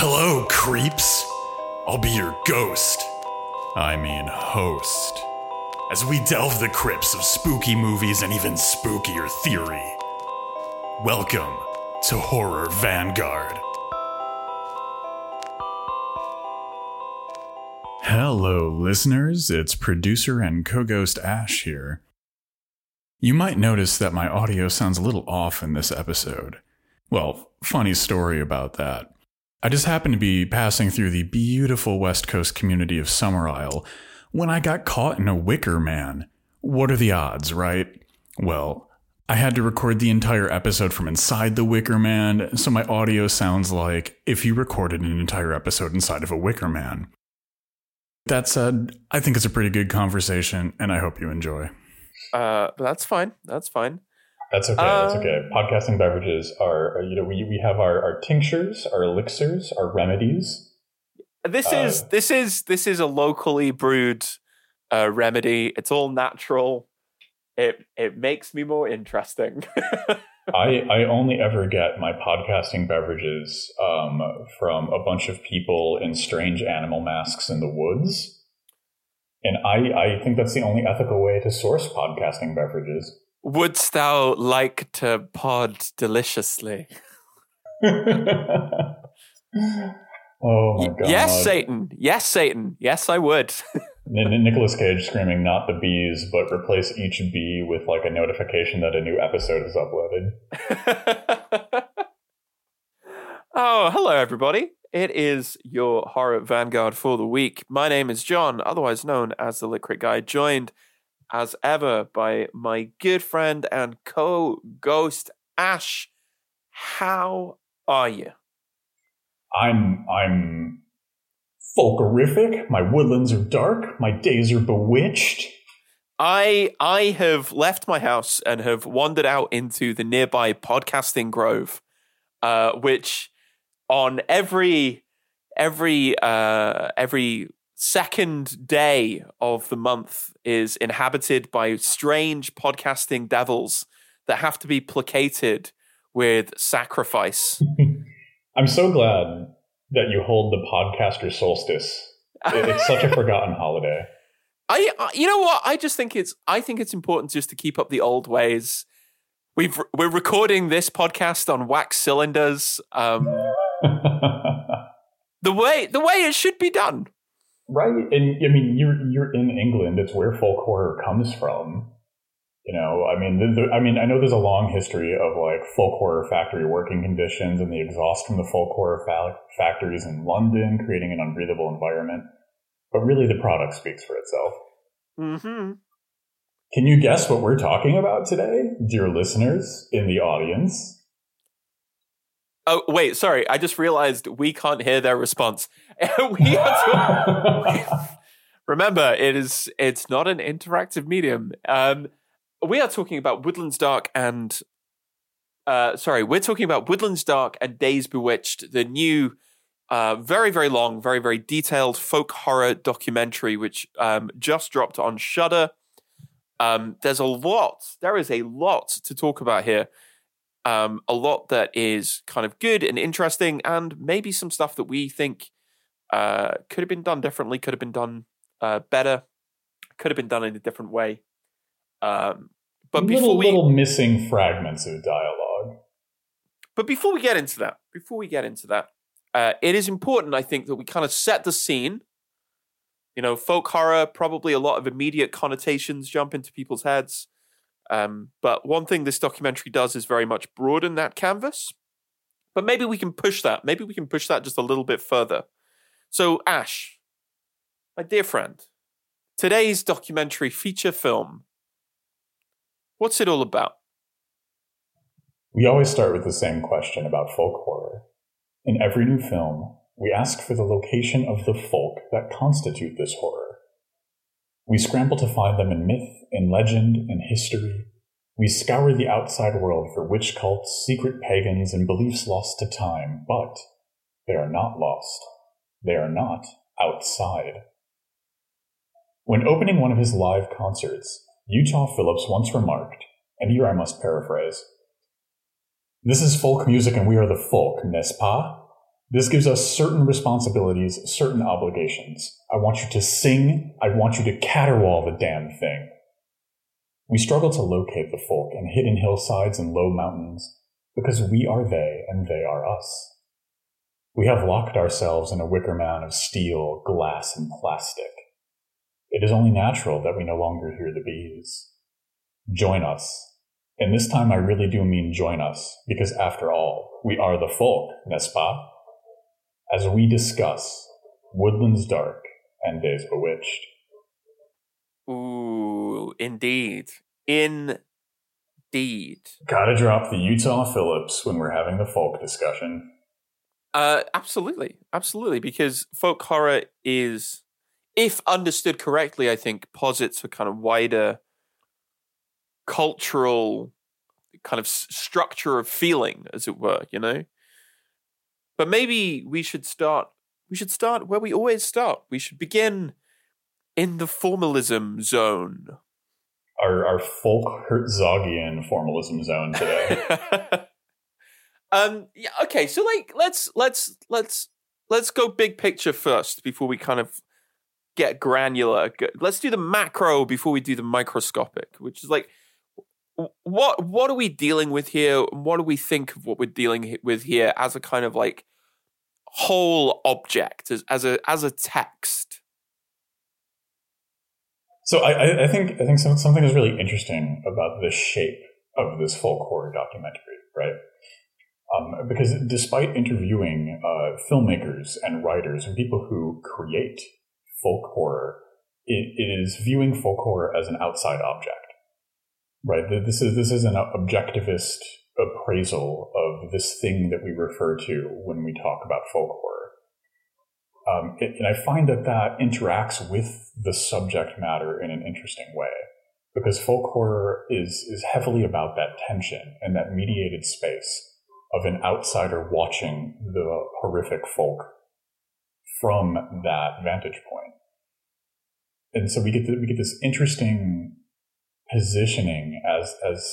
Hello, creeps. I'll be your ghost. I mean, host. As we delve the crypts of spooky movies and even spookier theory. Welcome to Horror Vanguard. Hello, listeners. It's producer and co ghost Ash here. You might notice that my audio sounds a little off in this episode. Well, funny story about that. I just happened to be passing through the beautiful West Coast community of Summerisle when I got caught in a wicker man. What are the odds, right? Well, I had to record the entire episode from inside the wicker man, so my audio sounds like if you recorded an entire episode inside of a wicker man. That said, I think it's a pretty good conversation, and I hope you enjoy. Uh, that's fine. That's fine. That's okay. Uh, that's okay. Podcasting beverages are, you know, we, we have our, our tinctures, our elixirs, our remedies. This Uh, is this is this is a locally brewed uh, remedy. It's all natural. It it makes me more interesting. I, I only ever get my podcasting beverages um, from a bunch of people in strange animal masks in the woods. And I, I think that's the only ethical way to source podcasting beverages. Wouldst thou like to pod deliciously? oh my god. Yes, Satan. Yes, Satan. Yes, I would. N- N- Cage screaming, not the bees, but replace each bee with like a notification that a new episode is uploaded. oh, hello, everybody. It is your horror vanguard for the week. My name is John, otherwise known as the Liquid Guy, joined as ever by my good friend and co ghost Ash. How are you? I'm I'm folkerific. My woodlands are dark. My days are bewitched. I I have left my house and have wandered out into the nearby podcasting grove, uh, which on every every uh, every second day of the month is inhabited by strange podcasting devils that have to be placated with sacrifice. I'm so glad that you hold the podcaster solstice. It's such a forgotten holiday. I, I you know what I just think it's I think it's important just to keep up the old ways. We've we're recording this podcast on wax cylinders. Um, the way the way it should be done. Right? And I mean, you're you're in England. It's where folk horror comes from. You know, I mean, the, the, I mean, I know there's a long history of like folk horror factory working conditions and the exhaust from the folk horror fa- factories in London, creating an unbreathable environment. But really, the product speaks for itself. Mm-hmm. Can you guess what we're talking about today, dear listeners in the audience? Oh wait, sorry. I just realized we can't hear their response. we are remember, it is it's not an interactive medium. Um, we are talking about Woodlands Dark and uh, sorry, we're talking about Woodlands Dark and Days Bewitched, the new, uh, very very long, very very detailed folk horror documentary, which um, just dropped on Shudder. Um, there's a lot. There is a lot to talk about here. Um, a lot that is kind of good and interesting, and maybe some stuff that we think uh, could have been done differently, could have been done uh, better, could have been done in a different way. Um, but before little we, little missing fragments of dialogue. but before we get into that, before we get into that, uh, it is important, I think, that we kind of set the scene. You know, folk horror, probably a lot of immediate connotations jump into people's heads. Um, but one thing this documentary does is very much broaden that canvas. But maybe we can push that. Maybe we can push that just a little bit further. So, Ash, my dear friend, today's documentary feature film, what's it all about? We always start with the same question about folk horror. In every new film, we ask for the location of the folk that constitute this horror. We scramble to find them in myth, in legend, in history. We scour the outside world for witch cults, secret pagans, and beliefs lost to time, but they are not lost. They are not outside. When opening one of his live concerts, Utah Phillips once remarked, and here I must paraphrase This is folk music and we are the folk, n'est-ce pas? This gives us certain responsibilities, certain obligations. I want you to sing. I want you to caterwaul the damn thing. We struggle to locate the folk in hidden hillsides and low mountains because we are they and they are us. We have locked ourselves in a wicker man of steel, glass, and plastic. It is only natural that we no longer hear the bees. Join us. And this time I really do mean join us, because after all, we are the folk, n'est-ce pas? As we discuss Woodlands Dark and Days Bewitched. Ooh, indeed. Indeed. Gotta drop the Utah Phillips when we're having the folk discussion. Uh, absolutely. Absolutely. Because folk horror is, if understood correctly, I think posits a kind of wider cultural kind of structure of feeling, as it were, you know? But maybe we should start we should start where we always start. We should begin in the formalism zone. Our our folk Herzogian formalism zone today. um yeah, okay, so like let's let's let's let's go big picture first before we kind of get granular. Let's do the macro before we do the microscopic, which is like what what are we dealing with here? What do we think of what we're dealing with here as a kind of like whole object as, as a as a text? So I, I think I think something is really interesting about the shape of this folk horror documentary, right? Um, because despite interviewing uh, filmmakers and writers and people who create folk horror, it is viewing folk horror as an outside object right? This is this is an objectivist appraisal of this thing that we refer to when we talk about folk horror. Um, it, and I find that that interacts with the subject matter in an interesting way because folk horror is is heavily about that tension and that mediated space of an outsider watching the horrific folk from that vantage point. And so we get the, we get this interesting positioning as as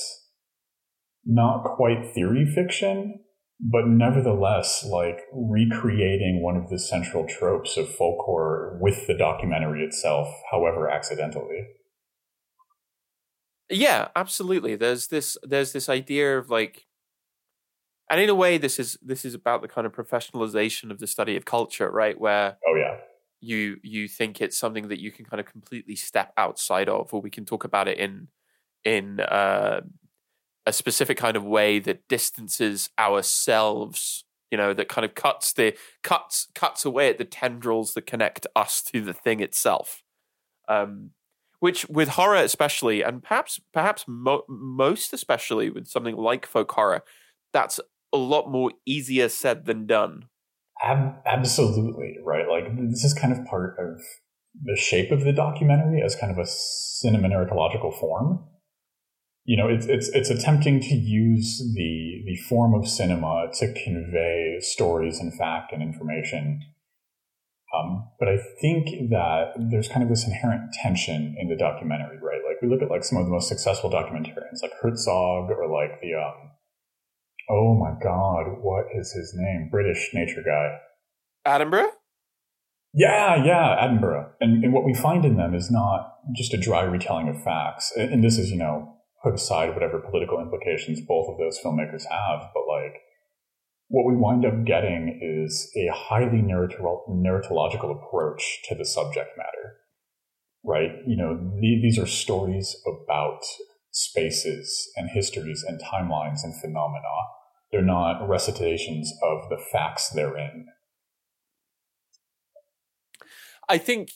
not quite theory fiction, but nevertheless like recreating one of the central tropes of folk horror with the documentary itself, however accidentally. Yeah, absolutely. There's this there's this idea of like and in a way this is this is about the kind of professionalization of the study of culture, right? Where Oh yeah you you think it's something that you can kind of completely step outside of, or we can talk about it in in uh, a specific kind of way that distances ourselves you know that kind of cuts the cuts cuts away at the tendrils that connect us to the thing itself. Um, which with horror especially and perhaps perhaps mo- most especially with something like folk horror that's a lot more easier said than done Ab- absolutely right. Like this is kind of part of the shape of the documentary as kind of a cinema narratological form. You know, it's it's it's attempting to use the the form of cinema to convey stories and fact and information. Um, but I think that there's kind of this inherent tension in the documentary, right? Like we look at like some of the most successful documentarians, like Herzog, or like the um, oh my god, what is his name? British nature guy. Attenborough? Yeah, yeah, Attenborough. And, and what we find in them is not just a dry retelling of facts. And this is, you know, put aside whatever political implications both of those filmmakers have, but like, what we wind up getting is a highly narratological approach to the subject matter, right? You know, these are stories about spaces and histories and timelines and phenomena they're not recitations of the facts therein. I think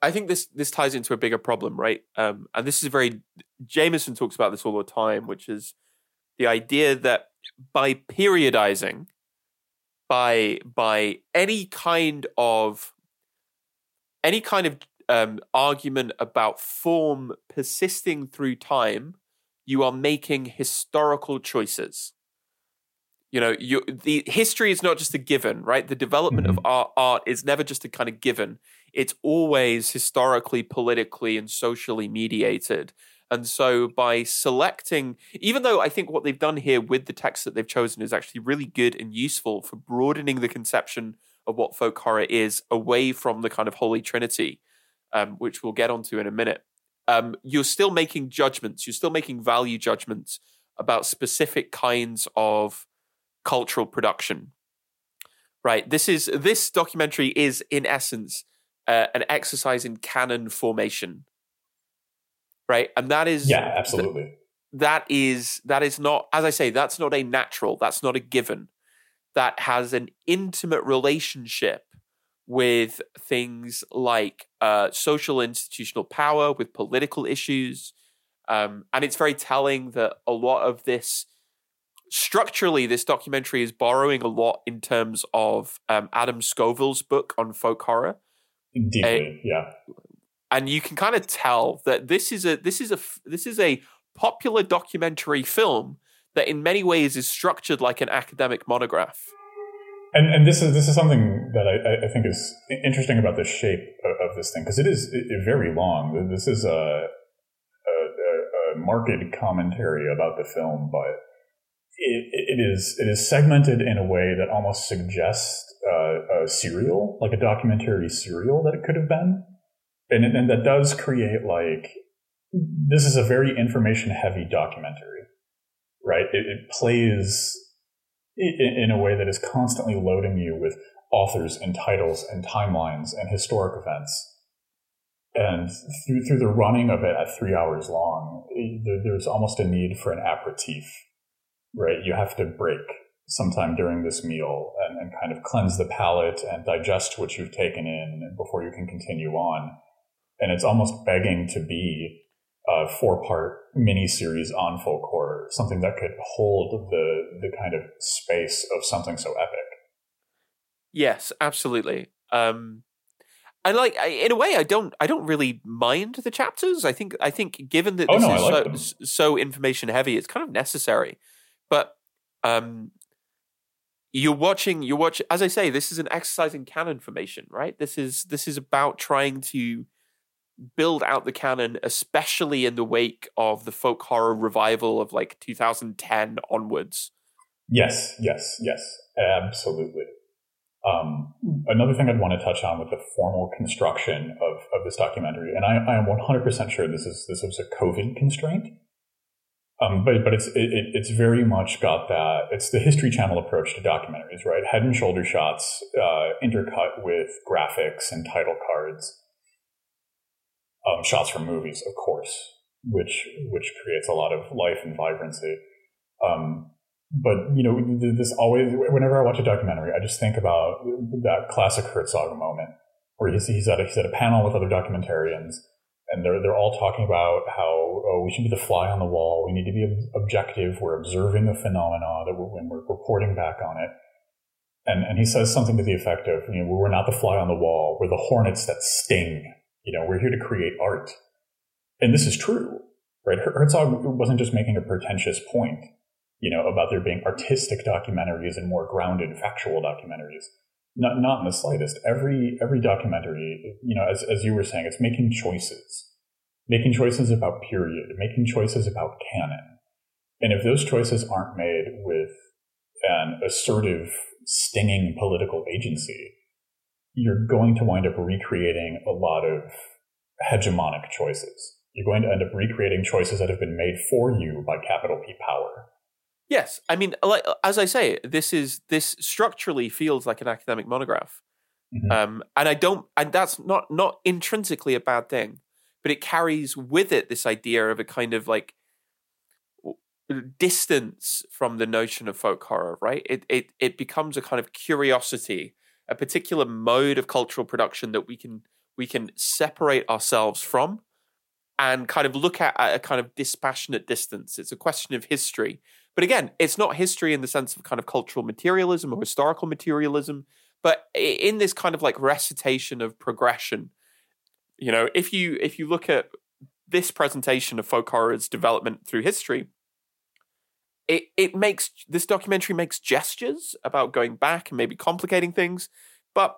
I think this this ties into a bigger problem, right? Um, and this is very Jameson talks about this all the time, which is the idea that by periodizing, by by any kind of any kind of um, argument about form persisting through time, you are making historical choices you know you the history is not just a given right? The development mm-hmm. of art art is never just a kind of given. It's always historically politically and socially mediated. And so by selecting, even though I think what they've done here with the text that they've chosen is actually really good and useful for broadening the conception of what folk horror is away from the kind of Holy Trinity, um, which we'll get onto in a minute, um, you're still making judgments, you're still making value judgments about specific kinds of cultural production. Right. This is this documentary is in essence uh, an exercise in canon formation right? And that is yeah, absolutely. Th- that is that is not, as I say, that's not a natural. That's not a given. That has an intimate relationship with things like uh, social institutional power, with political issues, um, and it's very telling that a lot of this structurally, this documentary is borrowing a lot in terms of um, Adam Scovell's book on folk horror. Deeply, uh, yeah and you can kind of tell that this is a this is a this is a popular documentary film that in many ways is structured like an academic monograph. And and this is this is something that I, I think is interesting about the shape of, of this thing because it is very long. This is a, a, a marked commentary about the film, but it, it is it is segmented in a way that almost suggests uh, a serial, like a documentary serial that it could have been and and that does create like this is a very information heavy documentary, right? It, it plays in, in a way that is constantly loading you with authors and titles and timelines and historic events. And through, through the running of it at three hours long, there, there's almost a need for an aperitif, right? You have to break sometime during this meal and, and kind of cleanse the palate and digest what you've taken in before you can continue on and it's almost begging to be a four part mini series on folk horror, something that could hold the the kind of space of something so epic. Yes, absolutely. Um, and like in a way, I don't I don't really mind the chapters. I think I think given that oh, this no, is so, so information heavy, it's kind of necessary. But um, you're watching you're watching as I say, this is an exercise in canon formation, right? This is this is about trying to build out the canon, especially in the wake of the folk horror revival of like 2010 onwards. Yes, yes, yes, absolutely. Um, another thing I'd want to touch on with the formal construction of, of this documentary, and I, I am 100% sure this is this was a COVID constraint, um, but but it's it, it's very much got that. It's the History Channel approach to documentaries, right? Head and shoulder shots uh, intercut with graphics and title cards um, shots from movies, of course, which which creates a lot of life and vibrancy. Um, but you know, this always whenever I watch a documentary, I just think about that classic Herzog moment where he's he's at a, he's at a panel with other documentarians, and they're they're all talking about how oh, we should be the fly on the wall. We need to be objective. We're observing a phenomena that we're, when we're reporting back on it. And, and he says something to the effect of, you know, we're not the fly on the wall. We're the hornets that sting you know, we're here to create art. And this is true, right? Herzog wasn't just making a pretentious point, you know, about there being artistic documentaries and more grounded factual documentaries. Not, not in the slightest. Every, every documentary, you know, as, as you were saying, it's making choices, making choices about period, making choices about canon. And if those choices aren't made with an assertive, stinging political agency, you're going to wind up recreating a lot of hegemonic choices. You're going to end up recreating choices that have been made for you by capital P power. Yes, I mean, like as I say, this is this structurally feels like an academic monograph, mm-hmm. um, and I don't, and that's not not intrinsically a bad thing, but it carries with it this idea of a kind of like distance from the notion of folk horror, right? It it it becomes a kind of curiosity a particular mode of cultural production that we can we can separate ourselves from and kind of look at at a kind of dispassionate distance. It's a question of history. But again, it's not history in the sense of kind of cultural materialism or historical materialism, but in this kind of like recitation of progression. You know, if you if you look at this presentation of folk horror's development through history, it it makes this documentary makes gestures about going back and maybe complicating things, but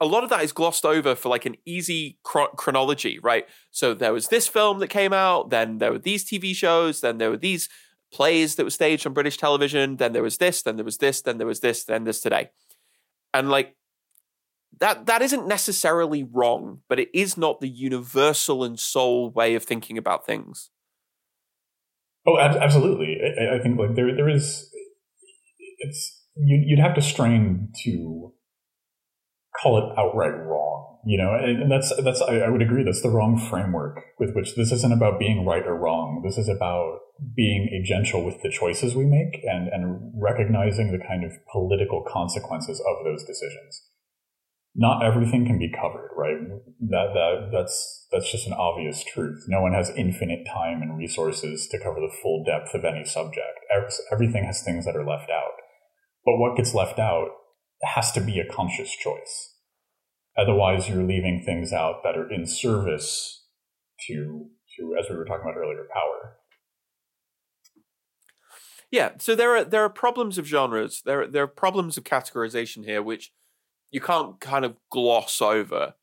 a lot of that is glossed over for like an easy chronology, right? So there was this film that came out, then there were these TV shows, then there were these plays that were staged on British television, then there was this, then there was this, then there was this, then this today. And like that that isn't necessarily wrong, but it is not the universal and sole way of thinking about things. Oh, absolutely. I, I think like there there is it's you'd have to strain to call it outright wrong, you know, and, that's that's I, would agree that's the wrong framework with which this isn't about being right or wrong. This is about being agential with the choices we make and and recognizing the kind of political consequences of those decisions. Not everything can be covered, right? That that that's that's just an obvious truth. No one has infinite time and resources to cover the full depth of any subject. Everything has things that are left out. But what gets left out has to be a conscious choice. Otherwise, you're leaving things out that are in service to, to as we were talking about earlier, power. Yeah, so there are there are problems of genres. There there are problems of categorization here, which you can't kind of gloss over.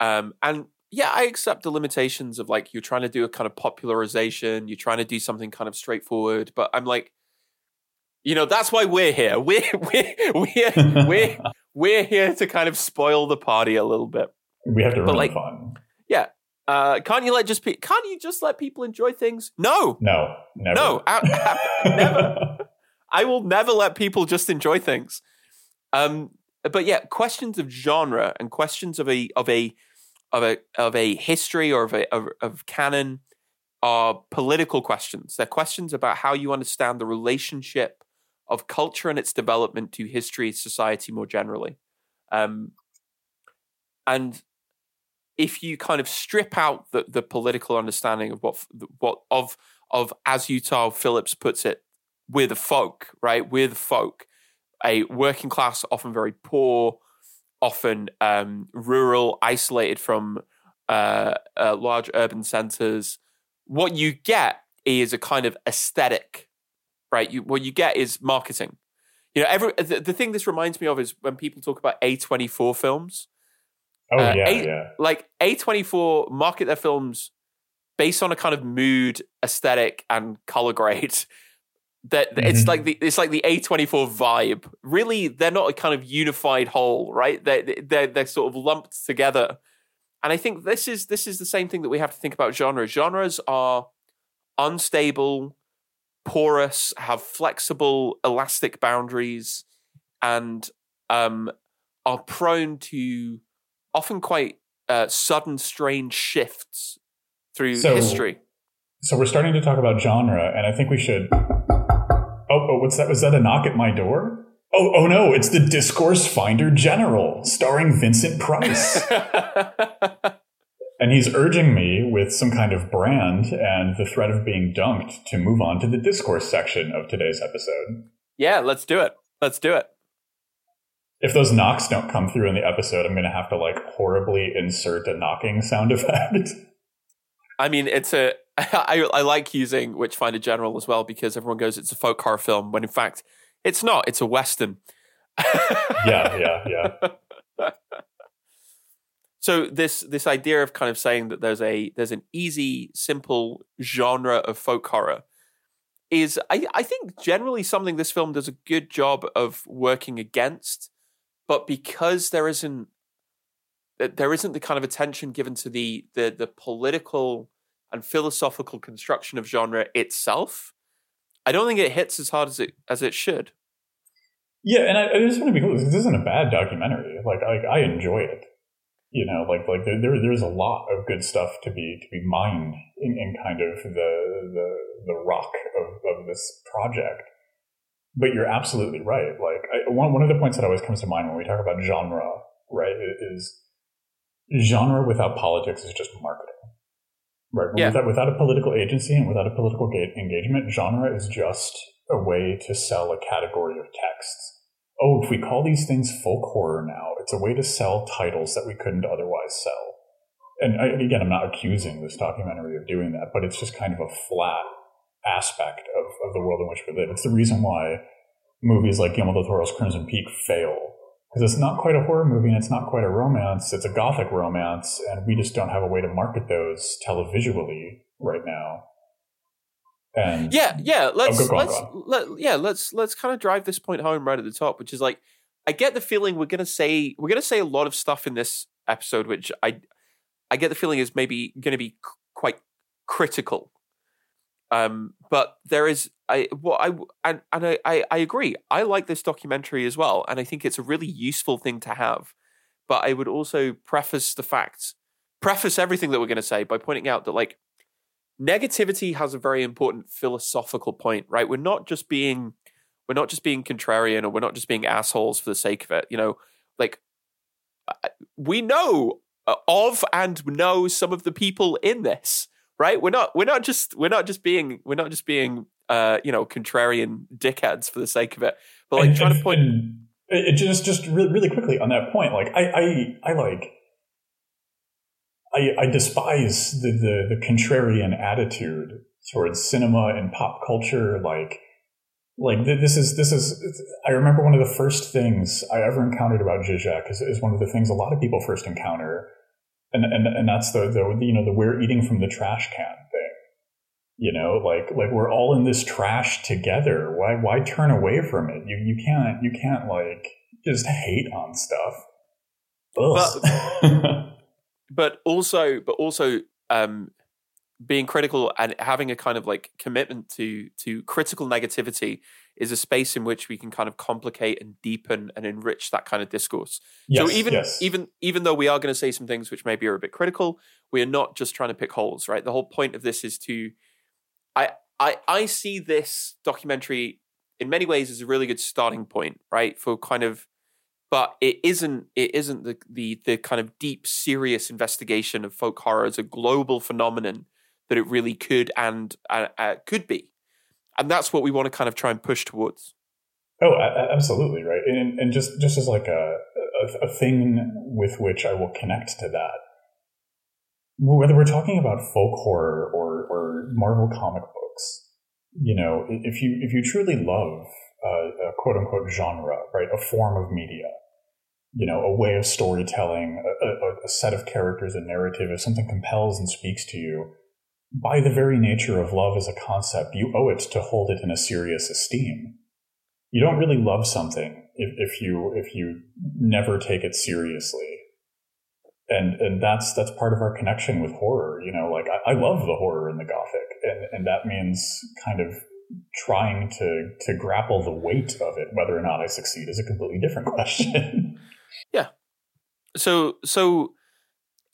Um, and yeah, I accept the limitations of like you're trying to do a kind of popularization, you're trying to do something kind of straightforward, but I'm like, you know, that's why we're here. We're we're we're we're, we're here to kind of spoil the party a little bit. We have to run like, fun. Yeah. Uh, can't you let just pe- can't you just let people enjoy things? No. No. Never. No. I, I, never. I will never let people just enjoy things. Um, but yeah, questions of genre and questions of a of a of a of a history or of a of, of canon are political questions. They're questions about how you understand the relationship of culture and its development to history, society more generally. Um, and if you kind of strip out the, the political understanding of what what of of as Utah Phillips puts it, we're the folk, right? We're the folk, a working class, often very poor, often um, rural, isolated from uh, uh, large urban centers. What you get is a kind of aesthetic right? You, what you get is marketing. You know, every the, the thing this reminds me of is when people talk about A24 films. Oh uh, yeah, A, yeah. Like A24 market their films based on a kind of mood, aesthetic, and color grade. That mm-hmm. it's like the it's like the A24 vibe. Really, they're not a kind of unified whole, right? They they they're sort of lumped together. And I think this is this is the same thing that we have to think about genres. Genres are unstable, porous, have flexible, elastic boundaries, and um, are prone to often quite uh, sudden, strange shifts through so, history. So we're starting to talk about genre, and I think we should. Oh, oh, what's that? Was that a knock at my door? Oh, oh no! It's the Discourse Finder General, starring Vincent Price. And he's urging me with some kind of brand and the threat of being dunked to move on to the discourse section of today's episode. Yeah, let's do it. Let's do it. If those knocks don't come through in the episode, I'm going to have to like horribly insert a knocking sound effect. I mean, it's a. I, I like using Witchfinder General as well because everyone goes it's a folk horror film when in fact it's not. It's a western. yeah, yeah, yeah. So this this idea of kind of saying that there's a there's an easy, simple genre of folk horror is I, I think generally something this film does a good job of working against, but because there isn't there isn't the kind of attention given to the the the political and philosophical construction of genre itself, I don't think it hits as hard as it as it should. Yeah, and I, I just want to be clear: this isn't a bad documentary. Like, like I enjoy it you know, like like there, there there's a lot of good stuff to be to be mined in, in kind of the the the rock of, of this project. But you're absolutely right. Like I, one one of the points that always comes to mind when we talk about genre, right, is genre without politics is just marketing. Right. Yeah. Without, without a political agency and without a political engagement, genre is just a way to sell a category of texts oh, if we call these things folk horror now, it's a way to sell titles that we couldn't otherwise sell. And I, again, I'm not accusing this documentary of doing that, but it's just kind of a flat aspect of, of the world in which we live. It's the reason why movies like Guillermo del Toro's Crimson Peak fail because it's not quite a horror movie and it's not quite a romance. It's a gothic romance, and we just don't have a way to market those televisually right now. And yeah, yeah, let's go, go on, let's let, yeah, let's let's kind of drive this point home right at the top, which is like I get the feeling we're gonna say we're gonna say a lot of stuff in this episode, which I I get the feeling is maybe going to be c- quite critical. Um, but there is I what I and, and I, I I agree. I like this documentary as well, and I think it's a really useful thing to have. But I would also preface the fact, preface everything that we're going to say by pointing out that like negativity has a very important philosophical point, right? We're not just being we're not just being contrarian or we're not just being assholes for the sake of it. You know, like we know uh, of and know some of the people in this, right? We're not we're not just we're not just being we're not just being uh, you know contrarian dickheads for the sake of it, but like and, trying and- to point. it just just really, really quickly on that point like i i, I like I, I despise the, the the contrarian attitude towards cinema and pop culture. Like like this is this is i remember one of the first things i ever encountered about zizek is, is one of the things a lot of people first encounter. And and, and that's the, the you know the we're eating from the trash can thing. You know like like we're all in this trash together. Why why turn away from it? You you can't you can't like just hate on stuff. Ugh. but also but also um being critical and having a kind of like commitment to to critical negativity is a space in which we can kind of complicate and deepen and enrich that kind of discourse yes, so even yes. even even though we are going to say some things which maybe are a bit critical we are not just trying to pick holes right the whole point of this is to i i i see this documentary in many ways as a really good starting point right for kind of but it isn't it isn't the the the kind of deep serious investigation of folk horror as a global phenomenon that it really could and uh, uh, could be. And that's what we want to kind of try and push towards. Oh, absolutely right, and and just just as like a, a a thing with which I will connect to that, whether we're talking about folk horror or or Marvel comic books, you know, if you if you truly love uh, a quote unquote genre, right, a form of media, you know, a way of storytelling, a, a, a set of characters, a narrative, if something compels and speaks to you, by the very nature of love as a concept, you owe it to hold it in a serious esteem. You don't really love something if, if you if you never take it seriously. And and that's that's part of our connection with horror you know like i, I love the horror in the gothic and and that means kind of trying to to grapple the weight of it whether or not i succeed is a completely different question so so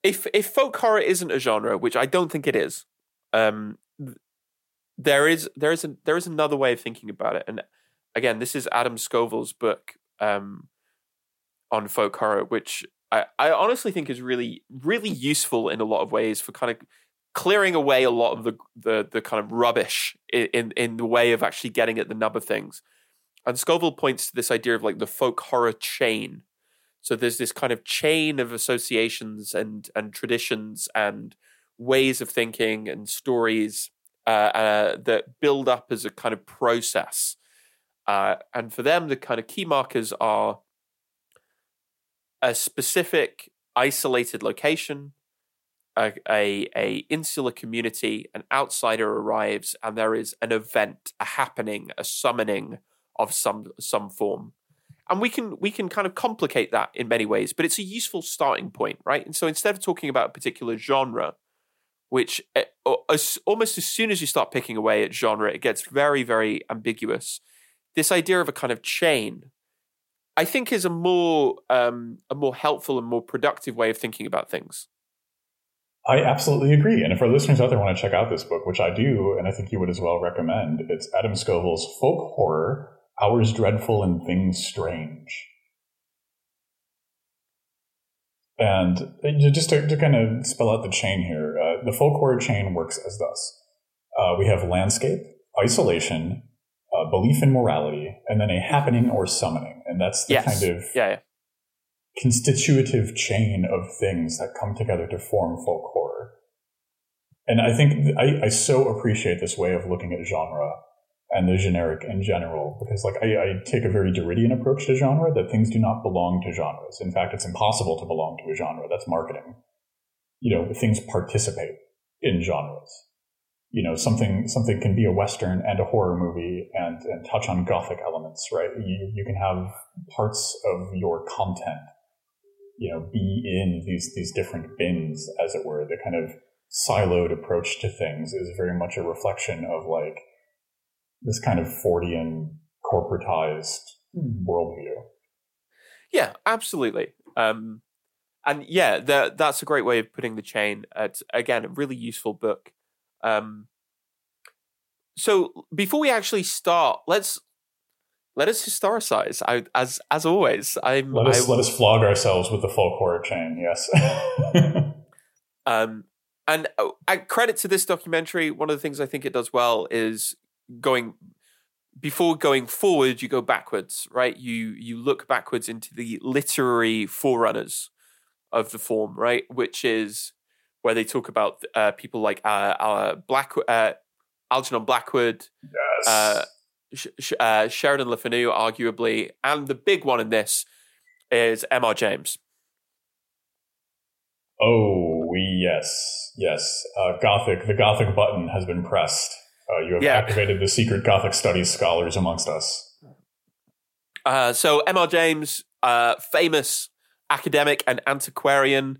if if folk horror isn't a genre which i don't think it is, um, there is there is a, there is another way of thinking about it and again this is adam scovell's book um on folk horror which i i honestly think is really really useful in a lot of ways for kind of clearing away a lot of the the, the kind of rubbish in, in in the way of actually getting at the nub of things. And scovell points to this idea of like the folk horror chain so there's this kind of chain of associations and and traditions and ways of thinking and stories uh, uh, that build up as a kind of process. Uh, and for them, the kind of key markers are a specific isolated location, a, a, a insular community, an outsider arrives, and there is an event, a happening, a summoning of some some form and we can we can kind of complicate that in many ways but it's a useful starting point right? And so instead of talking about a particular genre which eh, as, almost as soon as you start picking away at genre it gets very very ambiguous. This idea of a kind of chain i think is a more um, a more helpful and more productive way of thinking about things. I absolutely agree. And if our listeners out there want to check out this book which i do and i think you would as well recommend it's adam scovell's folk horror hours dreadful and things strange And uh, just to, to kind of spell out the chain here, uh, the folk horror chain works as thus. Uh, we have landscape, isolation, uh, belief in morality, and then a happening or summoning. And that's the yes kind of yeah, yeah constitutive chain of things that come together to form folk horror. And I think I, I so appreciate this way of looking at genre and the generic in general. Because like I, I take a very Derridian approach to genre that things do not belong to genres. In fact, it's impossible to belong to a genre. That's marketing. You know, things participate in genres. You know, something something can be a western and a horror movie and, and touch on gothic elements, right? You you can have parts of your content, you know, be in these these different bins, as it were. The kind of siloed approach to things is very much a reflection of like this kind of Fordian corporatized worldview. Yeah, absolutely. Um, and yeah, the, that's a great way of putting the chain. It's again a really useful book. Um, so before we actually start, let's let us historicize. I, as as always, I'm. Let us I, let us flog ourselves with the folk horror chain. Yes. um, and uh, credit to this documentary. One of the things I think it does well is going before going forward. You go backwards, right? You you look backwards into the literary forerunners of the form, right? Which is where they talk about uh, people like uh, uh, Black, uh, Algernon Blackwood, yes. uh, Sh- uh, Sheridan Le Fanu, arguably, and the big one in this is M.R. James. Oh, we yes, yes. Uh, Gothic, the Gothic button has been pressed. Uh, you have yeah. activated the secret Gothic studies scholars amongst us. Uh, so M.R. James, uh, famous academic and antiquarian,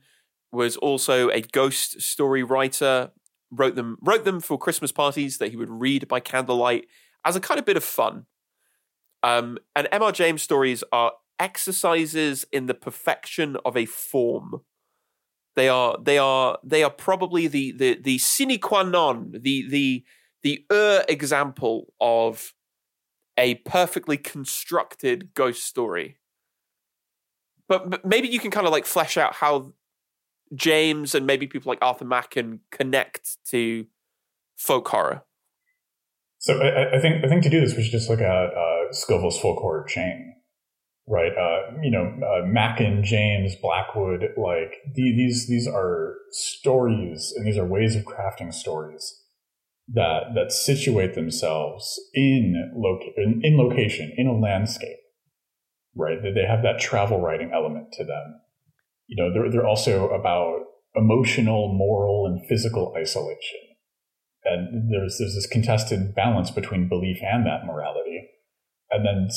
was also a ghost story writer. wrote them wrote them for Christmas parties that he would read by candlelight as a kind of bit of fun. Um, and M.R. James stories are exercises in the perfection of a form. They are they are they are probably the the the sine qua non, the the the er example of a perfectly constructed ghost story. But maybe you can kind of like flesh out how James and maybe people like Arthur Machen can connect to folk horror. So I, I think I think to do this we should just look at uh, Scovell's folk horror chain, right? Uh, you know, uh, Machen, James, Blackwood, like these these are stories and these are ways of crafting stories that that situate themselves in, loca- in, in location in a landscape, right? That They have that travel writing element to them. You know, they're they're also about emotional, moral, and physical isolation. And there's there's this contested balance between belief and that morality. And then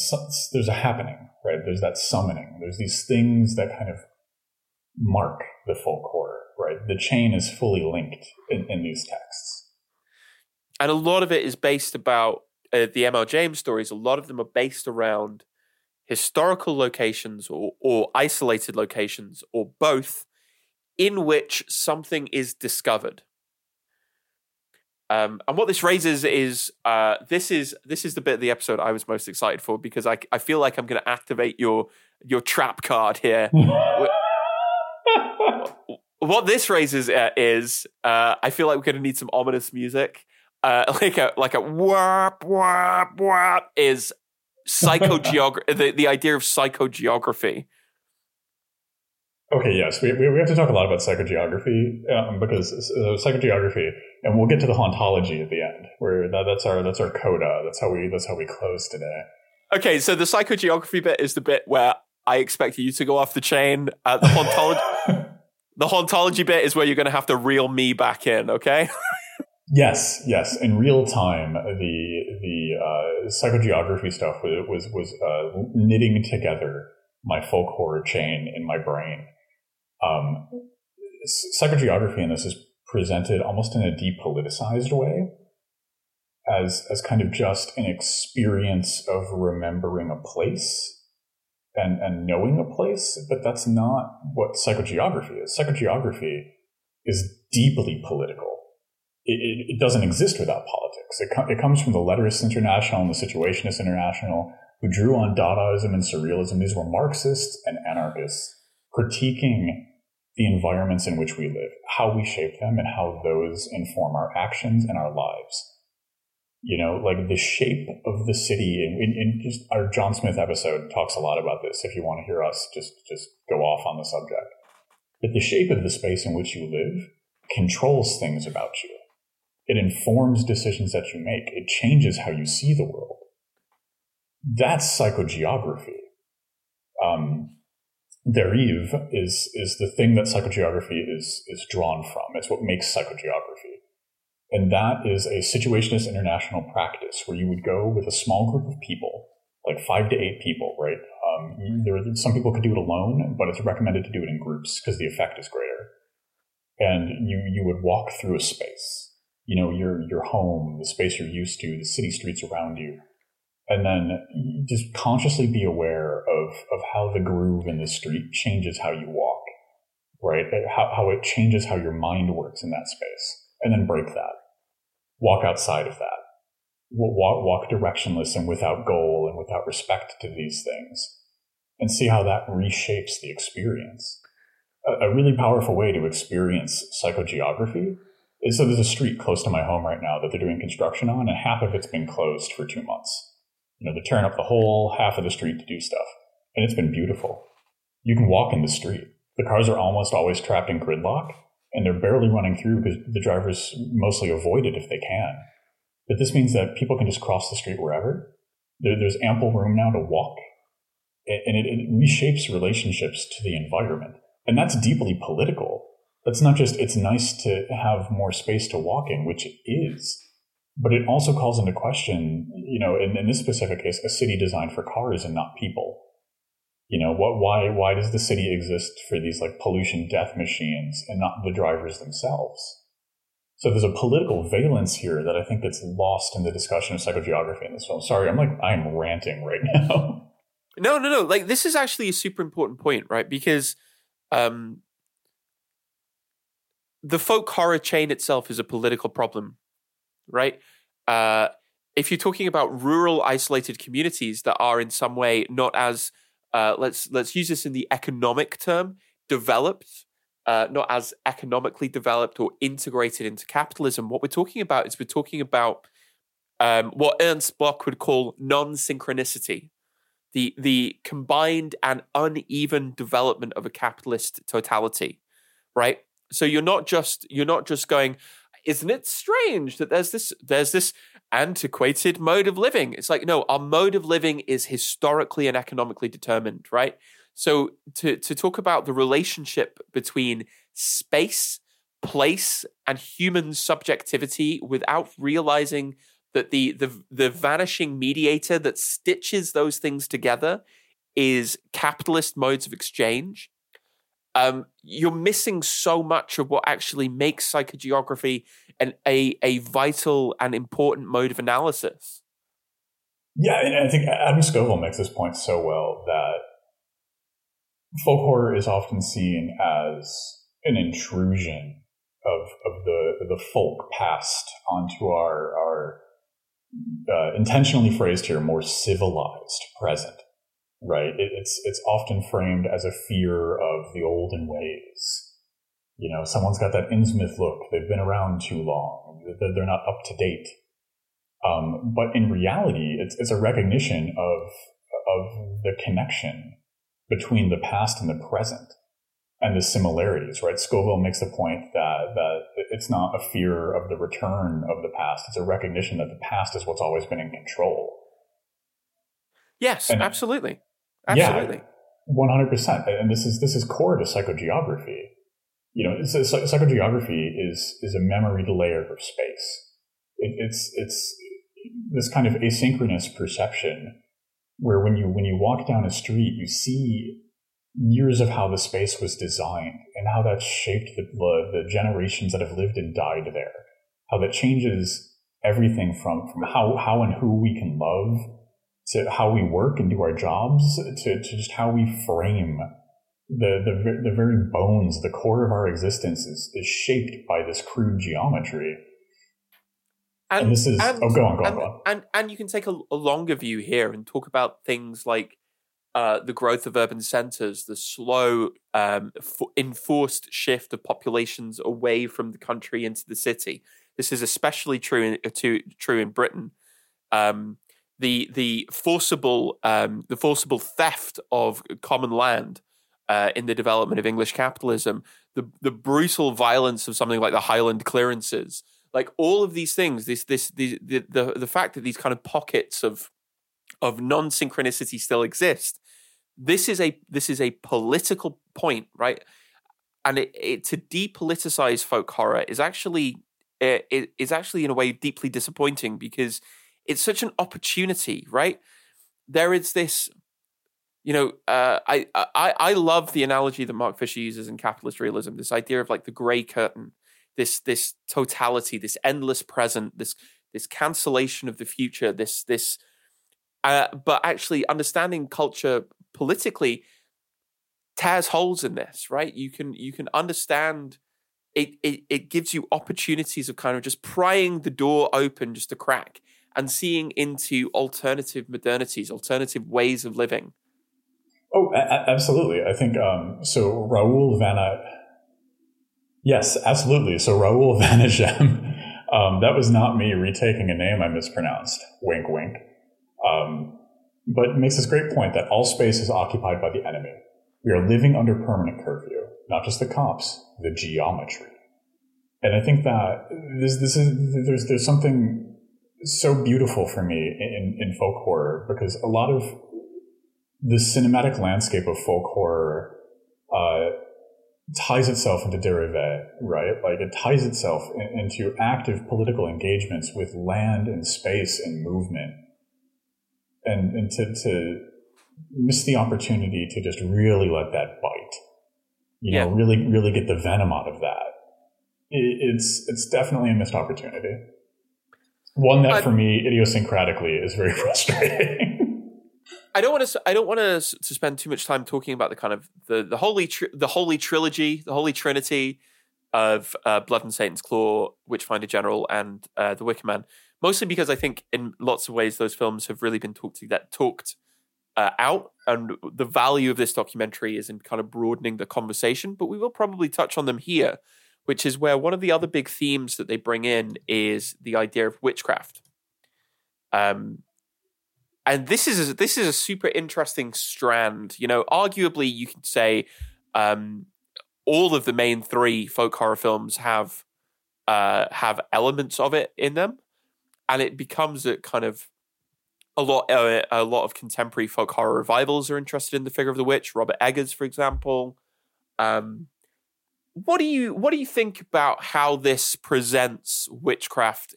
there's a happening right? There's that summoning. There's these things that kind of mark the folk horror right? The chain is fully linked in, in these texts and a lot of it is based about uh, the M.R. james stories. A lot of them are based around historical locations or, or isolated locations or both in which something is discovered. Um, and what this raises is uh, this is this is the bit of the episode I was most excited for because I, I feel like I'm going to activate your your trap card here. what this raises uh, is uh, I feel like we're going to need some ominous music, uh, like a like a whap whap whap is psychogeography. the the idea of psychogeography Okay, yes, we, we have to talk a lot about psychogeography um, because uh, psychogeography, and we'll get to the hauntology at the end, where that, that's our that's our coda. That's how we that's how we close today. Okay, so the psychogeography bit is the bit where I expect you to go off the chain. Uh, the hauntology, the hauntology bit is where you're going to have to reel me back in. Okay. Yes, yes, in real time, the the uh, psychogeography stuff was was, uh, knitting together my folk horror chain in my brain. Um, psychogeography in this is presented almost in a depoliticized way as as kind of just an experience of remembering a place and and knowing a place but that's not what psychogeography is. Psychogeography is deeply political it, it, doesn't exist without politics it, com- it comes from the lettrists international and the situationists international who drew on dadaism and surrealism these were marxists and anarchists critiquing the environments in which we live, how we shape them, and how those inform our actions and our lives. You know, like the shape of the city, and, just our John Smith episode talks a lot about this. If you want to hear us, just just go off on the subject. But the shape of the space in which you live controls things about you. It informs decisions that you make. It changes how you see the world. That's psychogeography. Um, derive is is the thing that psychogeography is is drawn from. It's what makes psychogeography. And that is a situationist international practice where you would go with a small group of people, like five to eight people, right? Um, there, some people could do it alone, but it's recommended to do it in groups because the effect is greater. And you, you would walk through a space, you know, your, your home, the space you're used to, the city streets around you. And then just consciously be aware of, of how the groove in the street changes how you walk, right? How, how it changes how your mind works in that space. And then break that walk outside of that. Walk, walk directionless and without goal and without respect to these things and see how that reshapes the experience. A, really powerful way to experience psychogeography so there's a street close to my home right now that they're doing construction on, and half of it's been closed for two months. You know, they're tearing up the whole half of the street to do stuff, and it's been beautiful. You can walk in the street. The cars are almost always trapped in gridlock, and they're barely running through because the drivers mostly avoid it if they can. But this means that people can just cross the street wherever. There, there's ample room now to walk, and it, it reshapes relationships to the environment. And that's deeply political. That's not just it's nice to have more space to walk in, which it is, but it also calls into question, you know, in, in this specific case, a city designed for cars and not people. You know what why why does the city exist for these like pollution death machines and not the drivers themselves? So there's a political valence here that i think gets lost in the discussion of psychogeography in this film. Sorry i'm like i'm ranting right now. No no no like this is actually a super important point right? Because um the folk horror chain itself is a political problem right uh if you're talking about rural isolated communities that are in some way not as uh, let's let's use this in the economic term, developed, uh, not as economically developed or integrated into capitalism. What we're talking about is we're talking about um, what Ernst Bloch would call non-synchronicity, the the combined and uneven development of a capitalist totality, right? So you're not just you're not just going, isn't it strange that there's this there's this antiquated mode of living. It's like, no, our mode of living is historically and economically determined, right? So to to talk about the relationship between space, place, and human subjectivity without realizing that the the the vanishing mediator that stitches those things together is capitalist modes of exchange um, you're missing so much of what actually makes psychogeography an, a, a vital and important mode of analysis. Yeah, and I think Adam Scovell makes this point so well that folk horror is often seen as an intrusion of, of the, the folk past onto our, our uh, intentionally phrased here, more civilized present right? It, it's it's often framed as a fear of the olden ways. You know, someone's got that Innsmouth look. They've been around too long. They're not up to date. Um, but in reality, it's it's a recognition of of the connection between the past and the present and the similarities, right? Scovell makes the point that that it's not a fear of the return of the past; it's a recognition that the past is what's always been in control. Yes, and, absolutely. Absolutely. One hundred percent, and this is this is core to psychogeography. You know, it's, it's, psychogeography is is a memory layer of space. It, it's it's this kind of asynchronous perception where when you when you walk down a street, you see years of how the space was designed and how that shaped the, the, the generations that have lived and died there. How that changes everything from from how how and who we can love to how we work and do our jobs to, to just how we frame the, the, the very bones, the core of our existence is, is shaped by this crude geometry. And, and this is, and, oh, go on, go and, on, go on. And, and you can take a, a longer view here and talk about things like uh, the growth of urban centers, the slow um, enforced shift of populations away from the country into the city. This is especially true in, to, true in Britain. Um, the the forcible um, the forcible theft of common land uh, in the development of English capitalism, the the brutal violence of something like the Highland clearances, like all of these things, this this the the the, the fact that these kind of pockets of of non synchronicity still exist. This is a this is a political point, right? And it, it to depoliticize folk horror is actually it, it is actually in a way deeply disappointing because it's such an opportunity, right? There is this you know, uh, I, I I love the analogy that Mark Fisher uses in capitalist realism. This idea of like the gray curtain, this this totality, this endless present, this this cancellation of the future, this this. Uh, but actually, understanding culture politically tears holes in this, right? You can you can understand it, it. It gives you opportunities of kind of just prying the door open just a crack and seeing into alternative modernities, alternative ways of living Oh, a- absolutely. I think um, so. Raoul Van, yes, absolutely. So Raoul Vaneigem. Um, that was not me retaking a name I mispronounced. Wink, wink. Um, but makes this great point that all space is occupied by the enemy. We are living under permanent curfew, not just the cops, the geometry. And I think that this, this is there's there's something so beautiful for me in, in folk horror because a lot of the cinematic landscape of folk horror uh, ties itself into dérivé, right? Like it ties itself in, into active political engagements with land and space and movement, and and to to miss the opportunity to just really let that bite, you yeah. know, really really get the venom out of that. It, it's it's definitely a missed opportunity. One that I, for me idiosyncratically is very frustrating. I don't want to. I don't want to to spend too much time talking about the kind of the the holy tri- the holy trilogy, the holy trinity of uh, Blood and Satan's Claw, Witchfinder General, and uh, The Wicker Man. Mostly because I think in lots of ways those films have really been talked to, that talked uh, out, and the value of this documentary is in kind of broadening the conversation. But we will probably touch on them here, which is where one of the other big themes that they bring in is the idea of witchcraft. Um, and this is a, this is a super interesting strand. You know, arguably you could say um, all of the main three folk horror films have uh, have elements of it in them, and it becomes a kind of a lot uh, a lot of contemporary folk horror revivals are interested in the figure of the witch. Robert Eggers, for example. Um, what do you what do you think about how this presents witchcraft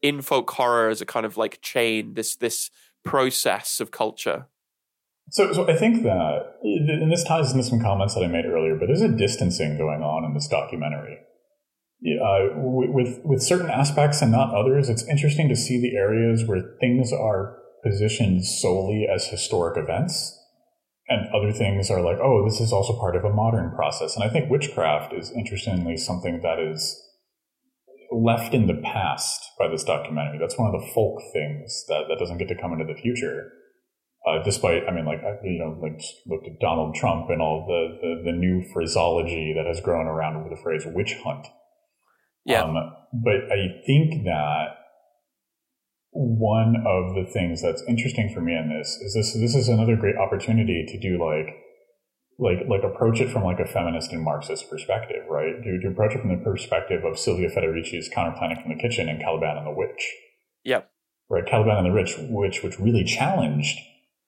in folk horror as a kind of like chain? This this process of culture? So, so I think that, and this ties into some comments that I made earlier, but there's a distancing going on in this documentary. Uh, with with certain aspects and not others, it's interesting to see the areas where things are positioned solely as historic events, and other things are like, oh, this is also part of a modern process. And I think witchcraft is interestingly something that is left in the past by this documentary. That's one of the folk things that, that doesn't get to come into the future. Uh, despite, I mean, like, you know, like looked at Donald Trump and all the, the, the, new phraseology that has grown around with the phrase witch hunt. Yeah. Um, but I think that one of the things that's interesting for me in this is this, this is another great opportunity to do like like like approach it from like a feminist and Marxist perspective, right? Do, do approach it from the perspective of Silvia Federici's Counterplanning from the Kitchen and Caliban and the Witch. Yep. Right, Caliban and the Rich, which which really challenged,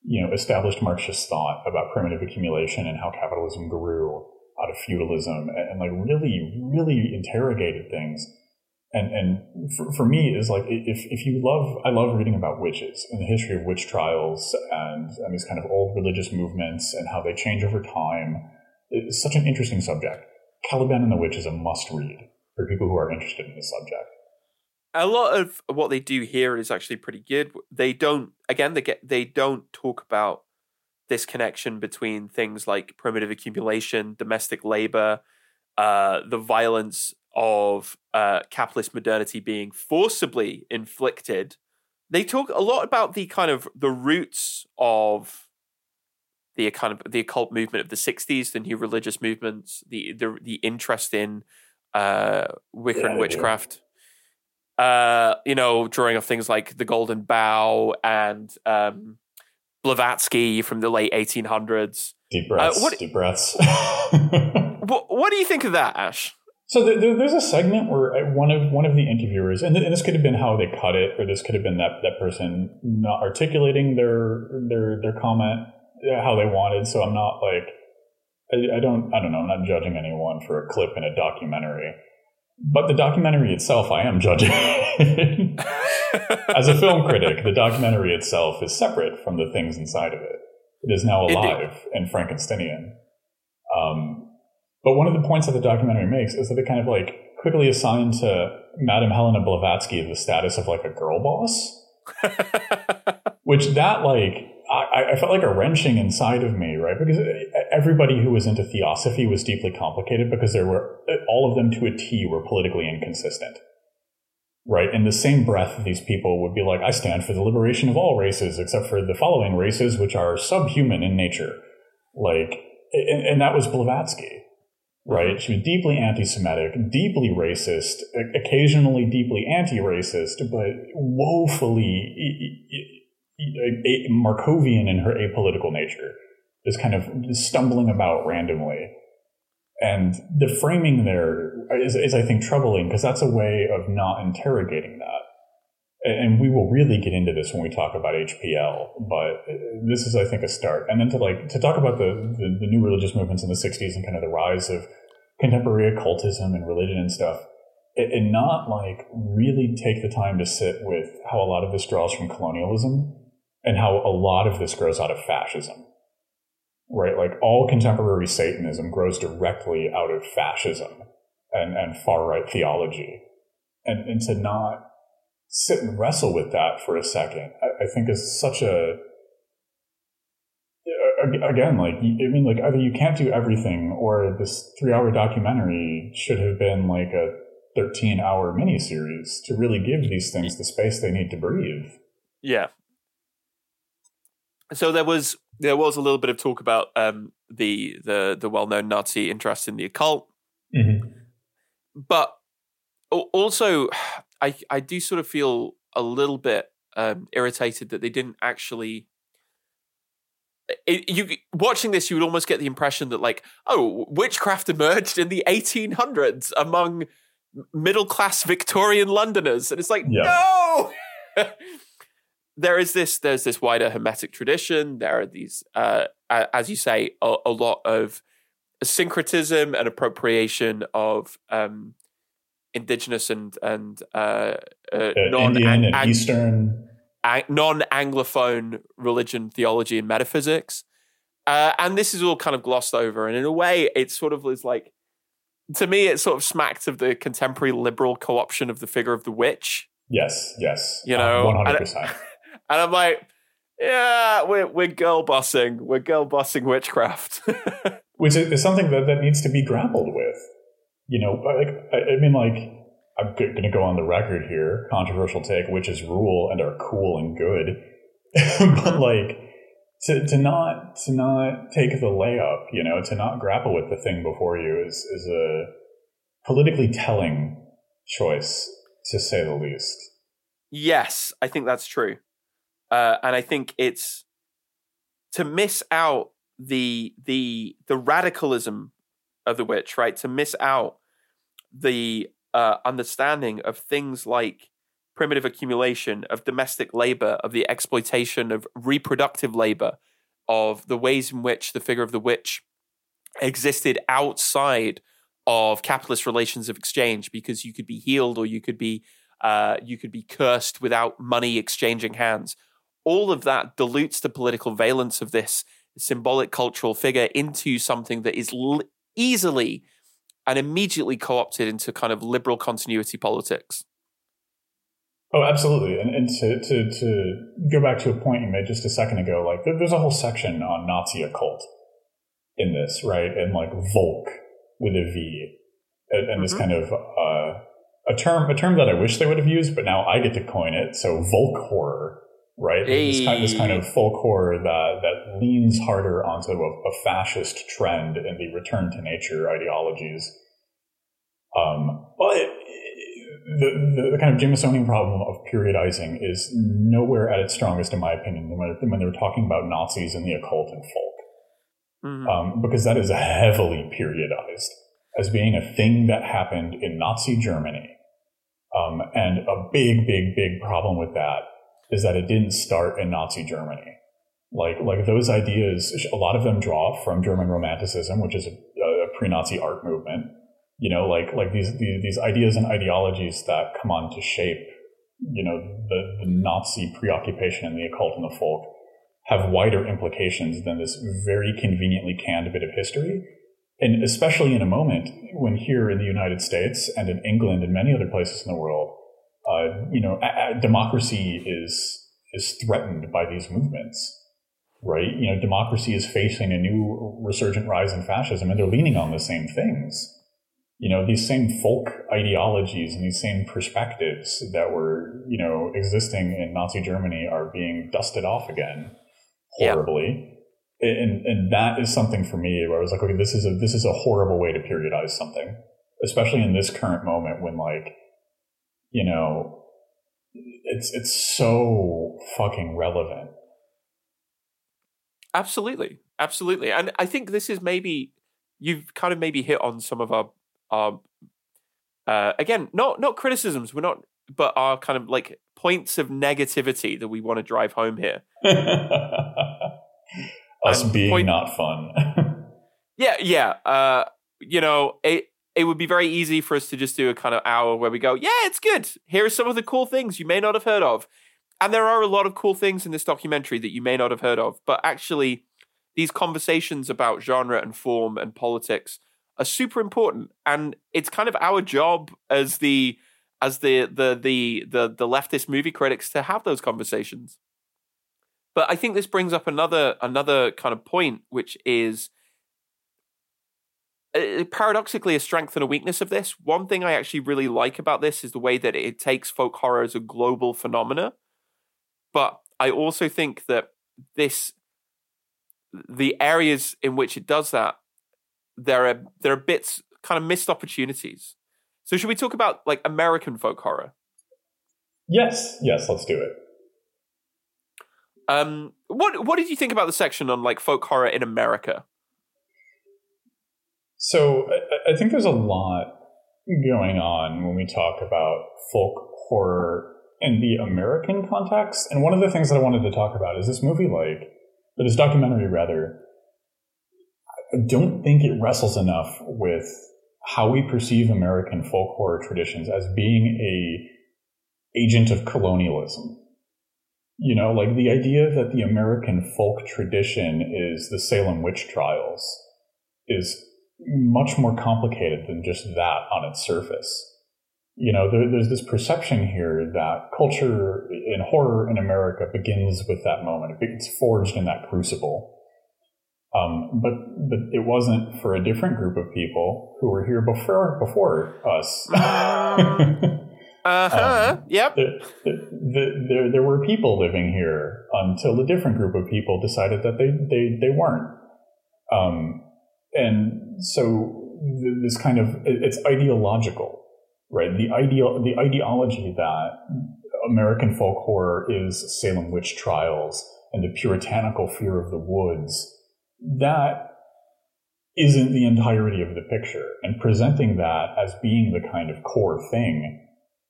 you know, established Marxist thought about primitive accumulation and how capitalism grew out of feudalism, and, and like really, really interrogated things and and for, for me is like if if you love I love reading about witches and the history of witch trials and, and these kind of old religious movements and how they change over time. It's such an interesting subject. Caliban and the Witch is a must read for people who are interested in this subject. A lot of what they do here is actually pretty good. They don't again they get they don't talk about this connection between things like primitive accumulation, domestic labor, uh, the violence of uh, capitalist modernity being forcibly inflicted, they talk a lot about the kind of the roots of the kind of the occult movement of the '60s, the new religious movements, the the, the interest in uh, Wicca yeah, and witchcraft. Uh, you know, drawing off things like the Golden Bough and um, Blavatsky from the late 1800s. Deep breaths. Uh, what, deep breaths. what, what do you think of that, Ash? So there, there's a segment where uh, one of one of the interviewers, and, and this could have been how they cut it, or this could have been that that person not articulating their their their comment uh, how they wanted. So I'm not like I, I don't I don't know. I'm not judging anyone for a clip in a documentary, but the documentary itself, I am judging. As a film critic, the documentary itself is separate from the things inside of it. It is now alive and Frankensteinian. Um, but one of the points that the documentary makes is that it kind of like quickly assigned to Madame Helena Blavatsky the status of like a girl boss. Which that like I, I, felt like a wrenching inside of me, right? Because uh, everybody who was into theosophy was deeply complicated because there were uh, all of them to a T were politically inconsistent, right? In the same breath, these people would be like, "I stand for the liberation of all races except for the following races, which are subhuman in nature," like, and, and that was Blavatsky, right? Mm-hmm. She was deeply anti-Semitic, deeply racist, occasionally deeply anti-racist, but woefully a, Markovian in her apolitical nature, just kind of stumbling about randomly. And the framing there is, is I think, troubling because that's a way of not interrogating that. And we will really get into this when we talk about HPL, but this is, I think, a start. And then to like to talk about the, the, the new religious movements in the '60s and kind of the rise of contemporary occultism and religion and stuff, and not like really take the time to sit with how a lot of this draws from colonialism and how a lot of this grows out of fascism, right? Like all contemporary Satanism grows directly out of fascism and, and far right theology. And, and to not sit and wrestle with that for a second, I, I think is such a, again, like, I mean, like either you can't do everything or this three hour documentary should have been like a 13 hour miniseries to really give these things the space they need to breathe. Yeah, so there was there was a little bit of talk about um, the the the well known Nazi interest in the occult, mm-hmm. but also I I do sort of feel a little bit um, irritated that they didn't actually. It, you watching this, you would almost get the impression that like, oh, witchcraft emerged in the 1800s among middle class Victorian Londoners, and it's like, yeah. no. there is this there's this wider hermetic tradition there are these uh, as you say a, a, lot of syncretism and appropriation of um, indigenous and and uh, uh, non Indian and Eastern. non anglophone religion theology and metaphysics. Uh, and this is all kind of glossed over and in a way it sort of is like to me it sort of smacked of the contemporary liberal co-option of the figure of the witch. Yes yes. You know? 100% And I'm like, yeah, we're we're girl bossing, we're girl bossing witchcraft, which is something that that needs to be grappled with. You know, like I, I mean, like I'm going to go on the record here, controversial take, witches rule and are cool and good, but like to, to not to not take the layup, you know, to not grapple with the thing before you is is a politically telling choice to say the least. Yes, I think that's true. Uh, and I think it's to miss out the the the radicalism of the witch, right? To miss out the uh, understanding of things like primitive accumulation, of domestic labor, of the exploitation of reproductive labor, of the ways in which the figure of the witch existed outside of capitalist relations of exchange, because you could be healed or you could be uh, you could be cursed without money exchanging hands all of that dilutes the political valence of this symbolic cultural figure into something that is l- easily and immediately co-opted into kind of liberal continuity politics. Oh, absolutely. And, and to, to, to go back to a point you made just a second ago, like there's a whole section on Nazi occult in this, right? And like Volk with a V and, and mm-hmm. this kind of, uh, a term, a term that I wish they would have used, but now I get to coin it. So Volk horror right? Hey. This, kind, this kind of folk horror that, that leans harder onto a, a fascist trend and the return to nature ideologies. Um, but the, the, the, kind of Jamesonian problem of periodizing is nowhere at its strongest, in my opinion, when, when they're talking about Nazis and the occult and folk. Mm-hmm. Um, because that is heavily periodized. as being a thing that happened in Nazi Germany. Um, and a big, big, big problem with that is that it didn't start in Nazi Germany. Like, like those ideas, a lot of them draw from German Romanticism, which is a, a pre-Nazi art movement. You know, like like these, these these ideas and ideologies that come on to shape, you know, the, the Nazi preoccupation and the occult and the folk have wider implications than this very conveniently canned bit of history. And especially in a moment when here in the United States and in England and many other places in the world, uh, you know, a- a democracy is is threatened by these movements, right? You know, democracy is facing a new resurgent rise in fascism, and they're leaning on the same things. You know, these same folk ideologies and these same perspectives that were, you know, existing in Nazi Germany are being dusted off again horribly. And, and that is something for me where I was like, okay, this is a this is a horrible way to periodize something, especially in this current moment when like, you know, it's it's so fucking relevant. Absolutely, absolutely, and I think this is maybe you've kind of maybe hit on some of our our uh, again not not criticisms. We're not, but our kind of like points of negativity that we want to drive home here. Us And being point- not fun. Yeah, yeah. Uh, you know, it it would be very easy for us to just do a kind of hour where we go, yeah, it's good. Here are some of the cool things you may not have heard of. And there are a lot of cool things in this documentary that you may not have heard of. But actually, these conversations about genre and form and politics are super important. And it's kind of our job as the as the the the the, the leftist movie critics to have those conversations. But I think this brings up another another kind of point, which is paradoxically a strength and a weakness of this. One thing I actually really like about this is the way that it takes folk horror as a global phenomena. But I also think that this the areas in which it does that there are there are bits kind of missed opportunities. So should we talk about like American folk horror? yes, yes, let's do it. Um what what did you think about the section on like folk horror in America? So I, I think there's a lot going on when we talk about folk horror in the American context. And one of the things that I wanted to talk about is this movie, like, or this documentary rather, I don't think it wrestles enough with how we perceive American folk horror traditions as being a agent of colonialism. You know, like the idea that the American folk tradition is the Salem witch trials is much more complicated than just that on its surface. You know, there, there's this perception here that culture in horror in America begins with that moment. It's forged in that crucible. Um, but but it wasn't for a different group of people who were here before before us. Uh-huh. Um, yep. the, the, there, there were people living here until a different group of people decided that they, they, they weren't. Um, and so th- this kind of, it- it's ideological, right? The ideal, the ideology that American folk horror is Salem witch trials and the puritanical fear of the woods, that isn't the entirety of the picture. And presenting that as being the kind of core thing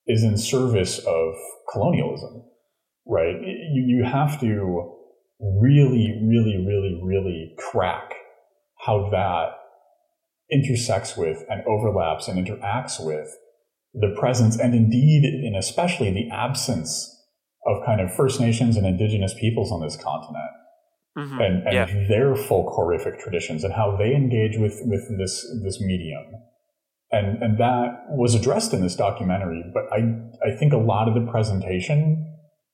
is in service of colonialism, right? You, you have to really, really, really, really crack how that intersects with and overlaps and interacts with the presence and indeed and especially the absence of kind of First Nations and indigenous peoples on this continent Mhm. and, and Yeah. their folk horrific traditions and how they engage with, with this this medium. And and that was addressed in this documentary, but I I think a lot of the presentation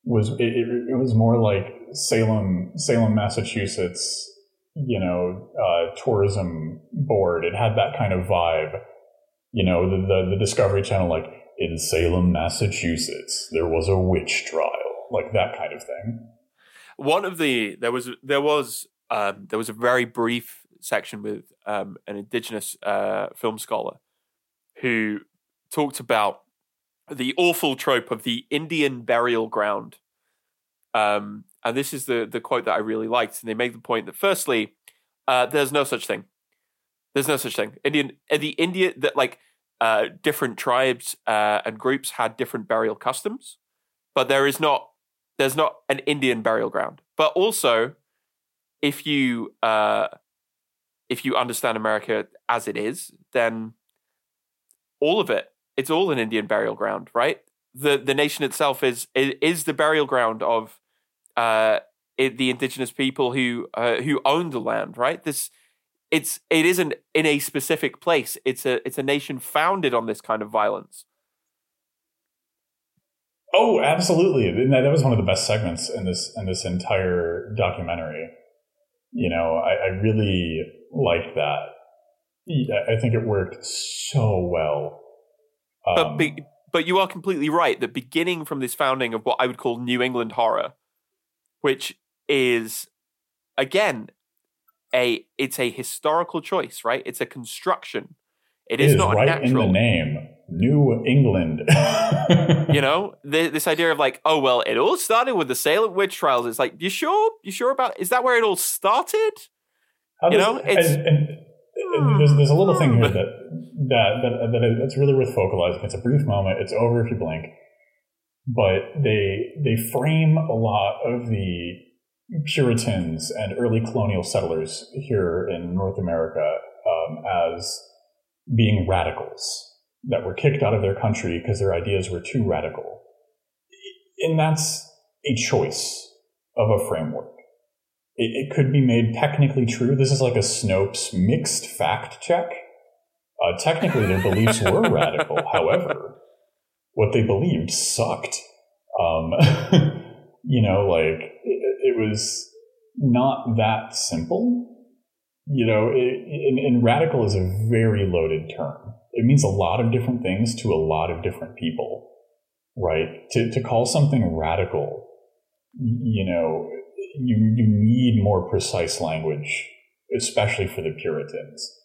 was it, it, it was more like Salem Salem, Massachusetts, you know, uh, tourism board. It had that kind of vibe. You know, the, the the Discovery Channel, like in Salem, Massachusetts, there was a witch trial, like that kind of thing. one of the there was there was um, there was a very brief section with um, an indigenous uh, film scholar who talked about the awful trope of the Indian burial ground. Um, and this is the the quote that I really liked. And they make the point that firstly, uh, there's no such thing. There's no such thing. Indian uh, the India that like uh, different tribes uh, and groups had different burial customs, but there is not there's not an Indian burial ground. But also, if you uh, if you understand America as it is, then all of it it's all an Indian burial ground, right? The the nation itself is is the burial ground of uh, it, the indigenous people who uh, who own the land, right? This it's it isn't in a specific place. It's a it's a nation founded on this kind of violence. Oh, absolutely. And that was one of the best segments in this in this entire documentary. You know, I, I really liked that. I think it worked so well. Um, but be, but you are completely right that beginning from this founding of what I would call New England horror, which is again a it's a historical choice, right? It's a construction. It, it is, is not right natural. in the name. New England. you know, this idea of like, oh well, it all started with the Salem witch trials. It's like, you sure? You sure about? Is that where it all started? How you does, know, it's. And, and, and there's, there's a little thing hmm. here that that that that it's really worth focalizing. It's a brief moment. It's over if you blink. But they they frame a lot of the Puritans and early colonial settlers here in North America um, as being radicals that were kicked out of their country because their ideas were too radical. And that's a choice of a framework. It, it could be made technically true. This is like a Snopes mixed fact check. Uh, technically, their beliefs were radical. However, what they believed sucked. Um, you know, like it, it, was not that simple. You know, it, and, and radical is a very loaded term it means a lot of different things to a lot of different people, right? To, to call something radical, you know, you, you need more precise language, especially for the Puritans,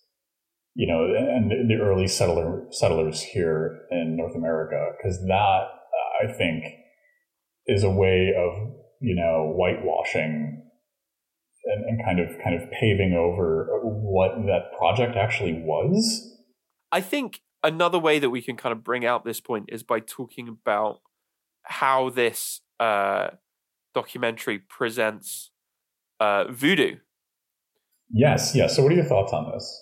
you know, and the early settler, settlers here in North America, because that, I think, is a way of, you know, whitewashing and, and kind of kind of paving over what that project actually was I think another way that we can kind of bring out this point is by talking about how this uh, documentary presents uh, voodoo. Yes, yes. So, what are your thoughts on this?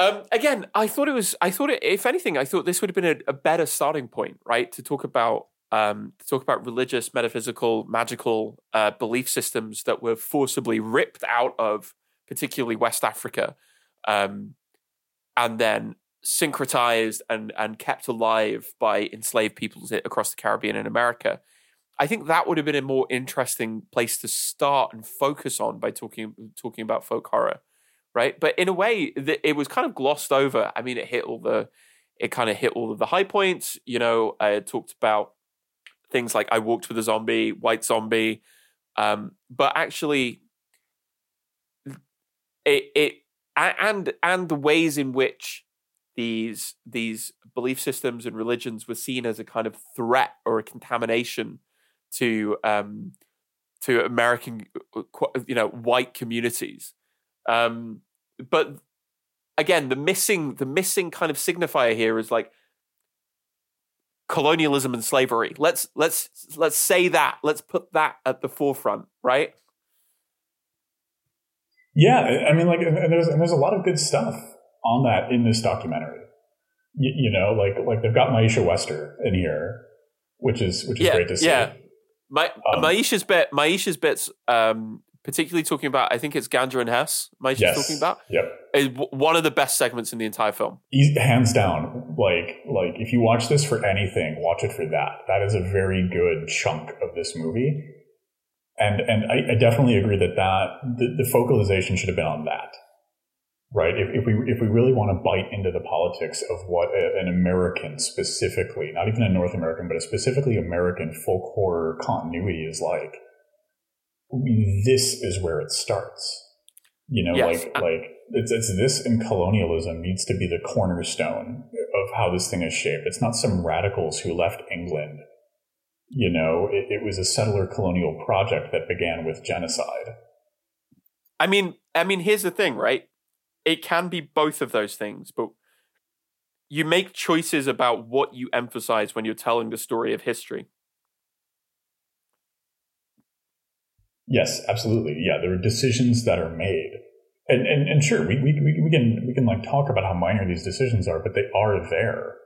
Um, again, I thought it was. I thought it. If anything, I thought this would have been a, a better starting point, right? To talk about um, to talk about religious, metaphysical, magical uh, belief systems that were forcibly ripped out of, particularly West Africa, um, and then syncretized and and kept alive by enslaved peoples across the Caribbean and America. I think that would have been a more interesting place to start and focus on by talking talking about folk horror, right? But in a way, it was kind of glossed over. I mean, it hit all the, it kind of hit all of the high points. You know, I talked about things like I walked with a zombie, white zombie, um, but actually, it it and and the ways in which these these belief systems and religions were seen as a kind of threat or a contamination to um, to American uh, you know white communities. Um, but again, the missing the missing kind of signifier here is like colonialism and slavery. Let's let's let's say that. Let's put that at the forefront, right? Yeah, I mean, like, and there's and there's a lot of good stuff on that in this documentary. You, you know, like like they've got Maisha Wester in here, which is which is yeah, great to see. Yeah, My, um, Maisha's bit, Maisha's bits, um, particularly talking about, I think it's Ganja and Hess. Maisha's yes, talking about. Yep, is one of the best segments in the entire film. Hands down, like like if you watch this for anything, watch it for that. That is a very good chunk of this movie and and I, I, definitely agree that that the, the, focalization should have been on that, right? If, if we if we really want to bite into the politics of what a, an American specifically, not even a North American, but a specifically American folk horror continuity is like, this is where it starts. You know, yes. like like it's it's this and colonialism needs to be the cornerstone of how this thing is shaped. It's not some radicals who left England you know, it, it was a settler colonial project that began with genocide. I mean, I mean, here's the thing, right? it can be both of those things, but you make choices about what you emphasize when you're telling the story of history. Yes, absolutely. Yeah, there are decisions that are made. And, and, and sure, we, we, we can we can like talk about how minor these decisions are, but they are there.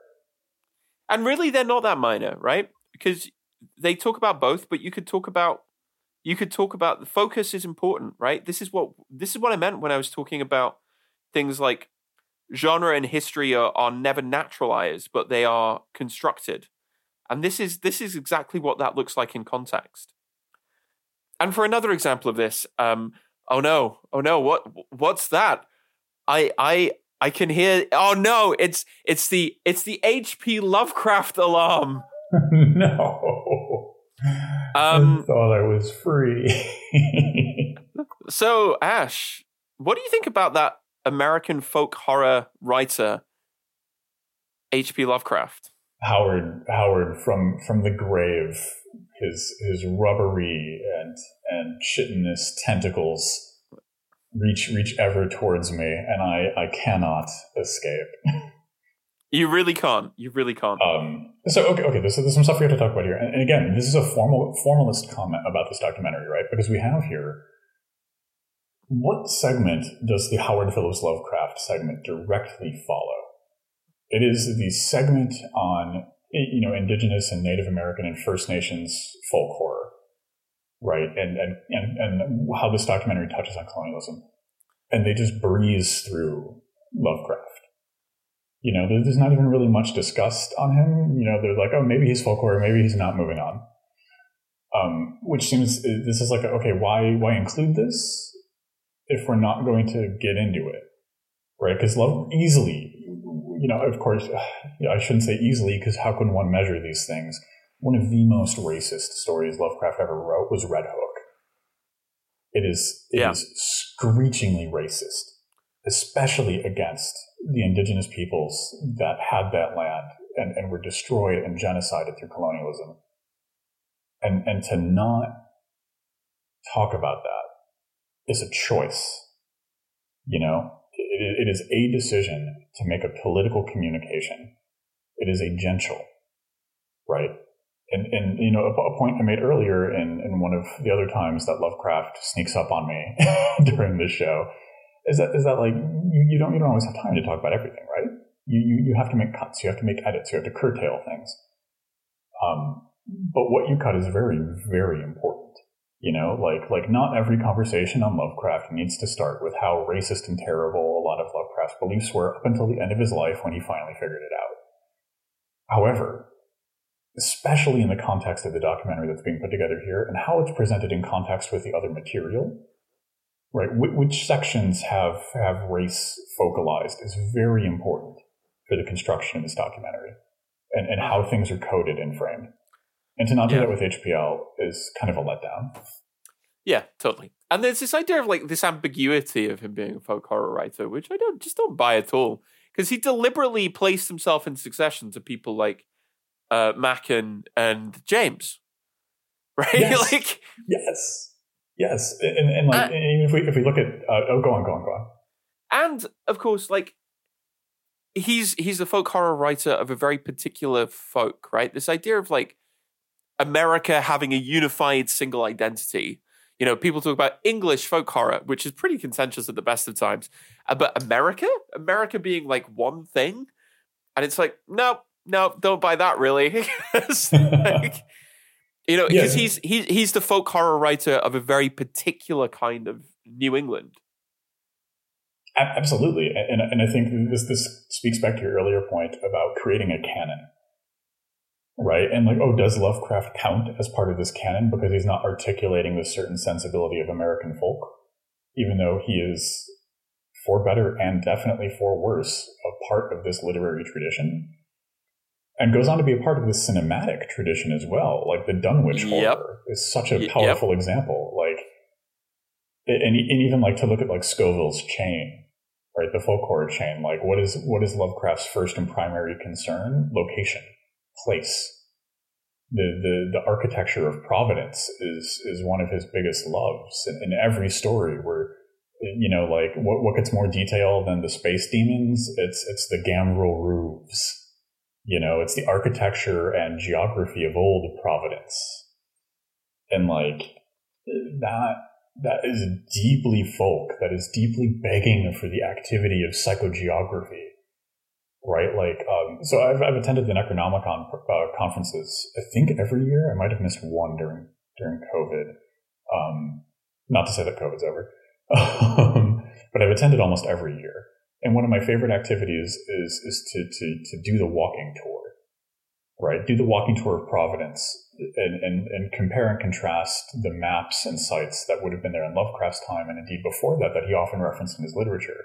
And really, they're not that minor, right? Because they talk about both, but you could talk about you could talk about the focus is important, right? This is what this is what I meant when I was talking about things like genre and history are, are never naturalized, but they are constructed. And this is this is exactly what that looks like in context. And for another example of this, um, oh no, oh no, what what's that? I I I can hear oh no, it's it's the it's the HP Lovecraft alarm. no. Um, I thought I was free. so, Ash, what do you think about that American folk horror writer, H.P. Lovecraft? Howard, Howard from from the grave, his his rubbery and and chitinous tentacles reach reach ever towards me, and I I cannot escape. You really can't. You really can't. Um, so okay, okay. There's, there's some stuff we have to talk about here, and, and again, this is a formal formalist comment about this documentary, right? Because we have here what segment does the Howard Phillips Lovecraft segment directly follow? It is the segment on you know indigenous and Native American and First Nations folk horror, right? And and and, and how this documentary touches on colonialism, and they just breeze through Lovecraft you know, there's not even really much discussed on him. You know, they're like, oh, maybe he's folklore, maybe he's not moving on. Um, which seems this is like, okay, why why include this if we're not going to get into it, right? Because love easily, you know, of course, I shouldn't say easily because how can one measure these things? One of the most racist stories Lovecraft ever wrote was Red Hook. It is it yeah. is screechingly racist especially against the indigenous peoples that had that land and, and were destroyed and genocided through colonialism. And, and to not talk about that is a choice. You know, it, it is a decision to make a political communication. It is a gentle, right? And, and you know, a, a point I made earlier in, in one of the other times that Lovecraft sneaks up on me during this show is that is that like you, you don't you don't always have time to talk about everything, right? You, you you have to make cuts, you have to make edits, you have to curtail things. Um, but what you cut is very very important. You know, like like not every conversation on Lovecraft needs to start with how racist and terrible a lot of Lovecraft's beliefs were up until the end of his life when he finally figured it out. However, especially in the context of the documentary that's being put together here and how it's presented in context with the other material, right? which sections have have race focalized is very important for the construction of this documentary, and and how things are coded and framed. And to not do yeah. that with HPL is kind of a letdown. Yeah, totally. And there's this idea of like this ambiguity of him being a folk horror writer, which I don't just don't buy at all, because he deliberately placed himself in succession to people like uh, Machen and James, right? Yes. like yes, Yes, and, and like uh, if we if we look at uh, oh, go on, go on, go on. And of course, like he's he's a folk horror writer of a very particular folk, right? This idea of like America having a unified single identity. You know, people talk about English folk horror, which is pretty contentious at the best of times. Uh, but America, America being like one thing, and it's like, no, no, don't buy that. Really, like, you know, because yeah. he's he's he's the folk horror writer of a very particular kind of New England. Absolutely, and and I think this this speaks back to your earlier point about creating a canon, right? And like, oh, does Lovecraft count as part of this canon because he's not articulating the certain sensibility of American folk, even though he is, for better and definitely for worse, a part of this literary tradition and goes on to be a part of the cinematic tradition as well. Like the Dunwich yep. horror is such a powerful yep. example. Like, and, and even like to look at like Scovell's chain, right? The folk horror chain. Like, what is what is Lovecraft's first and primary concern? Location, place. The, the, the architecture of Providence is is one of his biggest loves. In, in every story, where you know, like what, what gets more detail than the space demons? It's it's the gambrel roofs. You know, it's the architecture and geography of old Providence, and like that that is deeply folk. That is deeply begging for the activity of psychogeography, right? Like, um, so I've I've attended the Necronomicon uh, conferences. I think every year. I might have missed one during during COVID. Um, not to say that COVID's over. Um, but I've attended almost every year. And one of my favorite activities is, is to, to, to do the walking tour, right? Do the walking tour of Providence and, and, and compare and contrast the maps and sites that would have been there in Lovecraft's time and indeed before that, that he often referenced in his literature,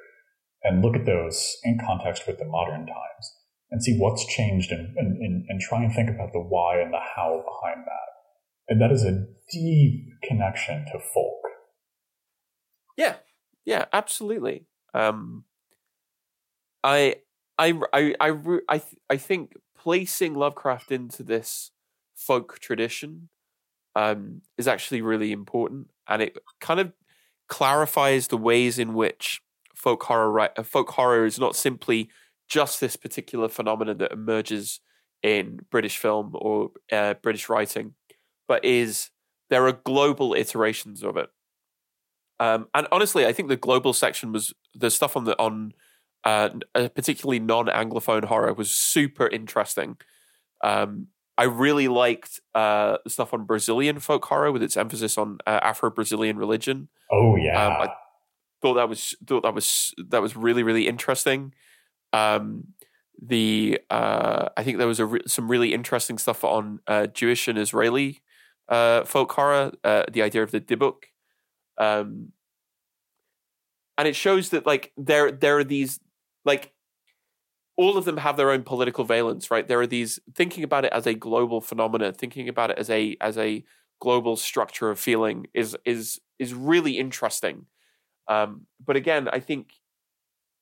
and look at those in context with the modern times and see what's changed and, and, and, try and think about the why and the how behind that. And that is a deep connection to folk yeah, yeah, absolutely. Um, I, I, I, I, I, I think placing Lovecraft into this folk tradition um, is actually really important, and it kind of clarifies the ways in which folk horror, uh, folk horror is not simply just this particular phenomenon that emerges in British film or uh, British writing, but is there are global iterations of it. Um, and honestly, I think the global section was the stuff on the on uh, particularly non-anglophone horror was super interesting. Um, I really liked uh, the stuff on Brazilian folk horror with its emphasis on uh, Afro-Brazilian religion. Oh yeah, um, I thought that was thought that was that was really really interesting. Um, the uh, I think there was re- some really interesting stuff on uh, Jewish and Israeli uh, folk horror. Uh, the idea of the Dybbuk, um, and it shows that like there there are these like all of them have their own political valence, right? There are these thinking about it as a global phenomenon, thinking about it as a as a global structure of feeling is is is really interesting. Um, but again, I think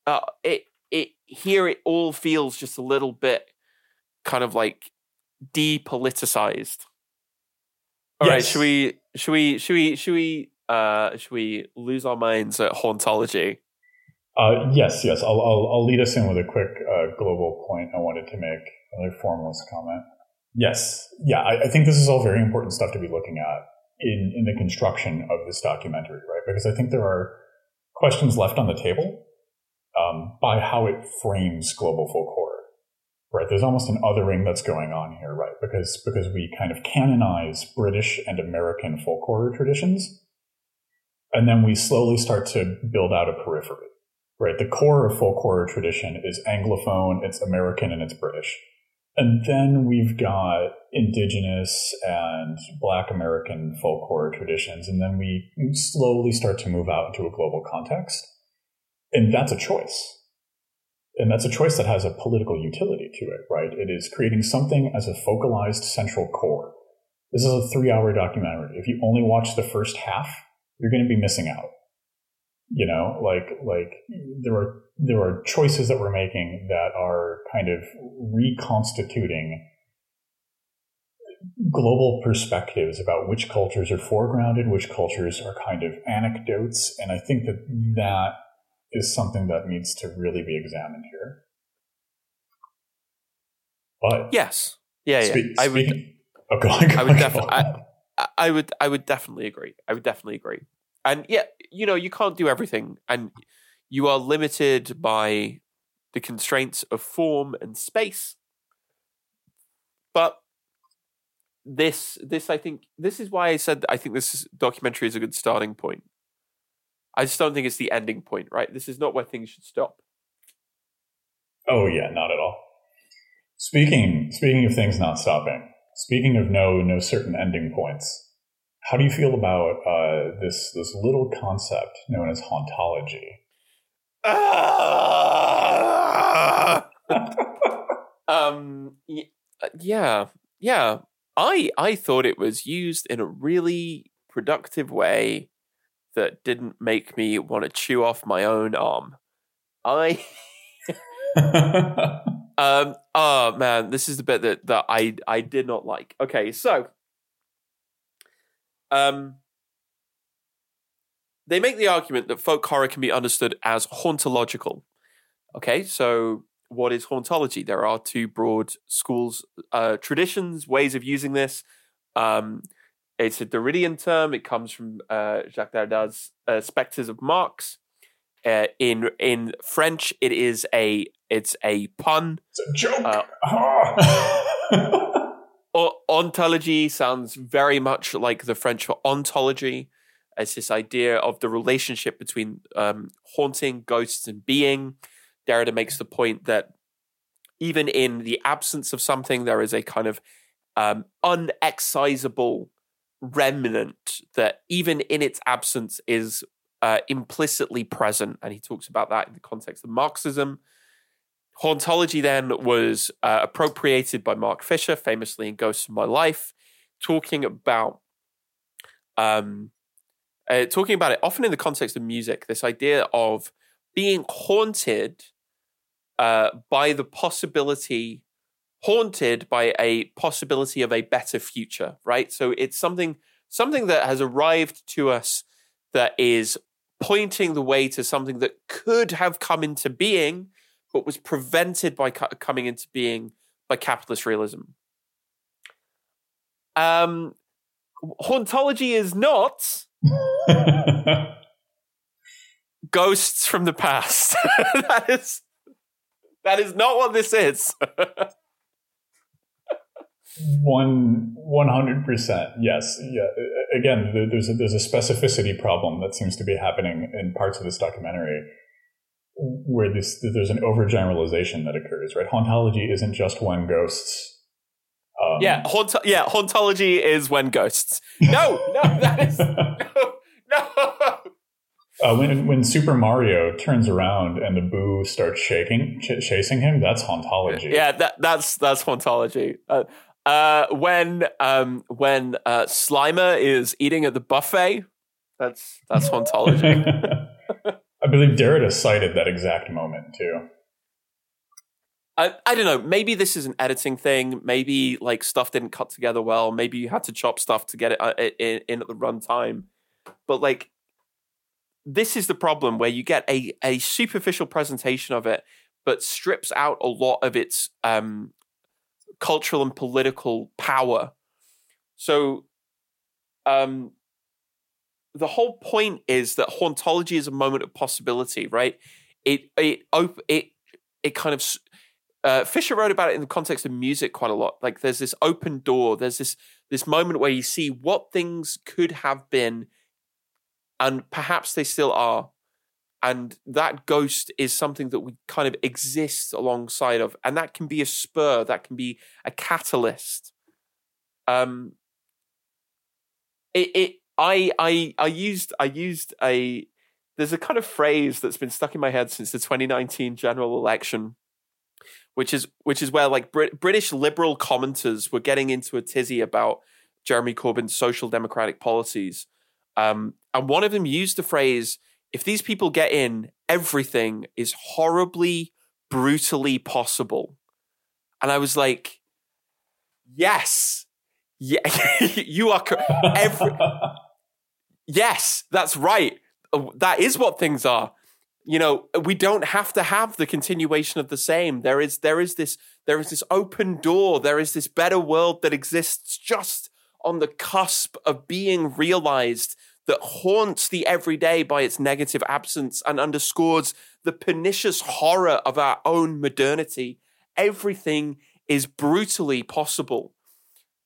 uh, it it here it all feels just a little bit kind of like depoliticized. All yes. right, should we should we should we should we uh, should we lose our minds at hauntology? Uh, yes, yes. I'll, I'll, I'll, lead us in with a quick uh, global point I wanted to make, another formless comment. Yes, yeah, I, I, think this is all very important stuff to be looking at in, in the construction of this documentary, right? Because I think there are questions left on the table um, by how it frames global folk horror right? There's almost an othering that's going on here, right? Because because we kind of canonize British and American folk horror traditions, and then we slowly start to build out a periphery, right? The core of folk horror tradition is Anglophone, it's American, and it's British. And then we've got indigenous and black American folk horror traditions. And then we slowly start to move out into a global context. And that's a choice and that's a choice that has a political utility to it, right? It is creating something as a focalized central core. This is a three hour documentary. If you only watch the first half, you're going to be missing out. You know, like, like there are, there are choices that we're making that are kind of reconstituting global perspectives about which cultures are foregrounded, which cultures are kind of anecdotes. And I think that that is something that needs to really be examined here. But yes, yeah, yeah. Speak, I would. Oh, go on, go I would definitely. I, I would. I would definitely agree. I would definitely agree. And yeah, you know, you can't do everything, and you are limited by the constraints of form and space. But this, this, I think, this is why I said I think this documentary is a good starting point I just don't think it's the ending point, right? This is not where things should stop. Oh yeah, not at all. Speaking speaking of things not stopping, speaking of no no certain ending points, how do you feel about uh, this this little concept known as hauntology? um, yeah, yeah. I I thought it was used in a really productive way that didn't make me want to chew off my own arm. I um oh man, this is the bit that that I I did not like. Okay, so um they make the argument that folk horror can be understood as hauntological. Okay, so what is hauntology? There are two broad schools, uh, traditions, ways of using this. Um, it's a Derridian term. It comes from uh, Jacques Derrida's uh, Spectres of Marx. Uh, in in French, it is a it's a pun. It's a joke. Uh, o- hauntology sounds very much like the French for ontology. It's this idea of the relationship between um, haunting, ghosts, and being. Derrida makes the point that even in the absence of something, there is a kind of um, unexcisable remnant that, even in its absence, is uh, implicitly present. And he talks about that in the context of Marxism. Hauntology then was uh, appropriated by Mark Fisher, famously in Ghosts of My Life, talking about um, uh, talking about it often in the context of music. This idea of being haunted uh, by the possibility, haunted by a possibility of a better future, right? So it's something something that has arrived to us that is pointing the way to something that could have come into being, but was prevented by cu- coming into being by capitalist realism. Um, hauntology is not ghosts from the past. that is that is not what this is. One one hundred percent. Yes. Yeah. Again, there's a, there's a specificity problem that seems to be happening in parts of this documentary, where this there's an overgeneralization that occurs. Right. Hauntology isn't just when ghosts. Um, yeah, haunt- yeah. Hauntology is when ghosts. No, no, that is no, no. Uh, when when Super Mario turns around and the Boo starts shaking, ch- chasing him, that's hauntology. Yeah, that, that's that's hauntology. Uh, uh, when um, when uh, Slimer is eating at the buffet, that's that's hauntology. I believe Derrida cited that exact moment too. I, I don't know. Maybe this is an editing thing. Maybe like stuff didn't cut together well. Maybe you had to chop stuff to get it uh, in, in at the runtime. But like this is the problem where you get a, a superficial presentation of it, but strips out a lot of its um, cultural and political power. So, um, the whole point is that hauntology is a moment of possibility, right? It it op- it it kind of uh, Fisher wrote about it in the context of music quite a lot. Like, there's this open door. There's this this moment where you see what things could have been and perhaps they still are and that ghost is something that we kind of exist alongside of and that can be a spur that can be a catalyst um it, it i i i used i used a there's a kind of phrase that's been stuck in my head since the 2019 general election which is which is where like Brit- british liberal commenters were getting into a tizzy about jeremy corbyn's social democratic policies um, and one of them used the phrase, if these people get in, everything is horribly, brutally possible. And I was like, yes, yeah, you are every, yes, that's right. Uh, that is what things are. You know, we don't have to have the continuation of the same. There is, there is this, there is this open door. There is this better world that exists just on the cusp of being realized that haunts the everyday by its negative absence and underscores the pernicious horror of our own modernity. Everything is brutally possible.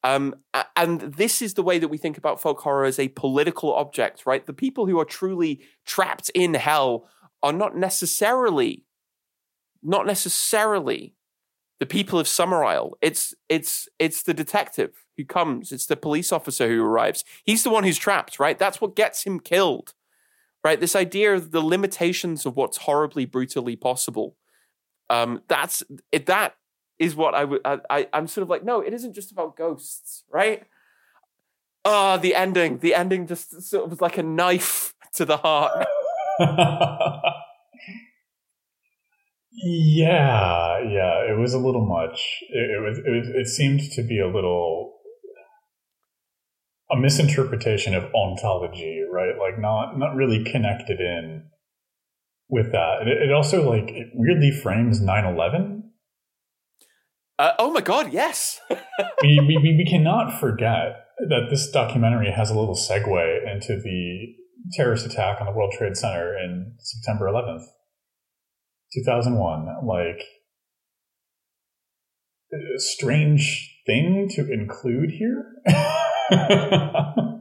Um, and this is the way that we think about folk horror as a political object, right? The people who are truly trapped in hell are not necessarily, not necessarily the people of Summerisle. It's it's it's the detective who comes. It's the police officer who arrives. He's the one who's trapped, right? That's what gets him killed, right? This idea of the limitations of what's horribly brutally possible. Um, that's it. That is what I would. I, I'm sort of like, no, it isn't just about ghosts, right? Ah, oh, the ending. The ending just sort of was like a knife to the heart. Yeah, yeah, it was a little much. It, it was, it was, it seemed to be a little. a misinterpretation of hauntology, right? Like not not really connected in with that. It, it also like it weirdly frames 9-11. Uh, oh my god, yes. we, we, we cannot forget that this documentary has a little segue into the terrorist attack on the World Trade Center in September 11th, 2001. Like, strange thing to include here.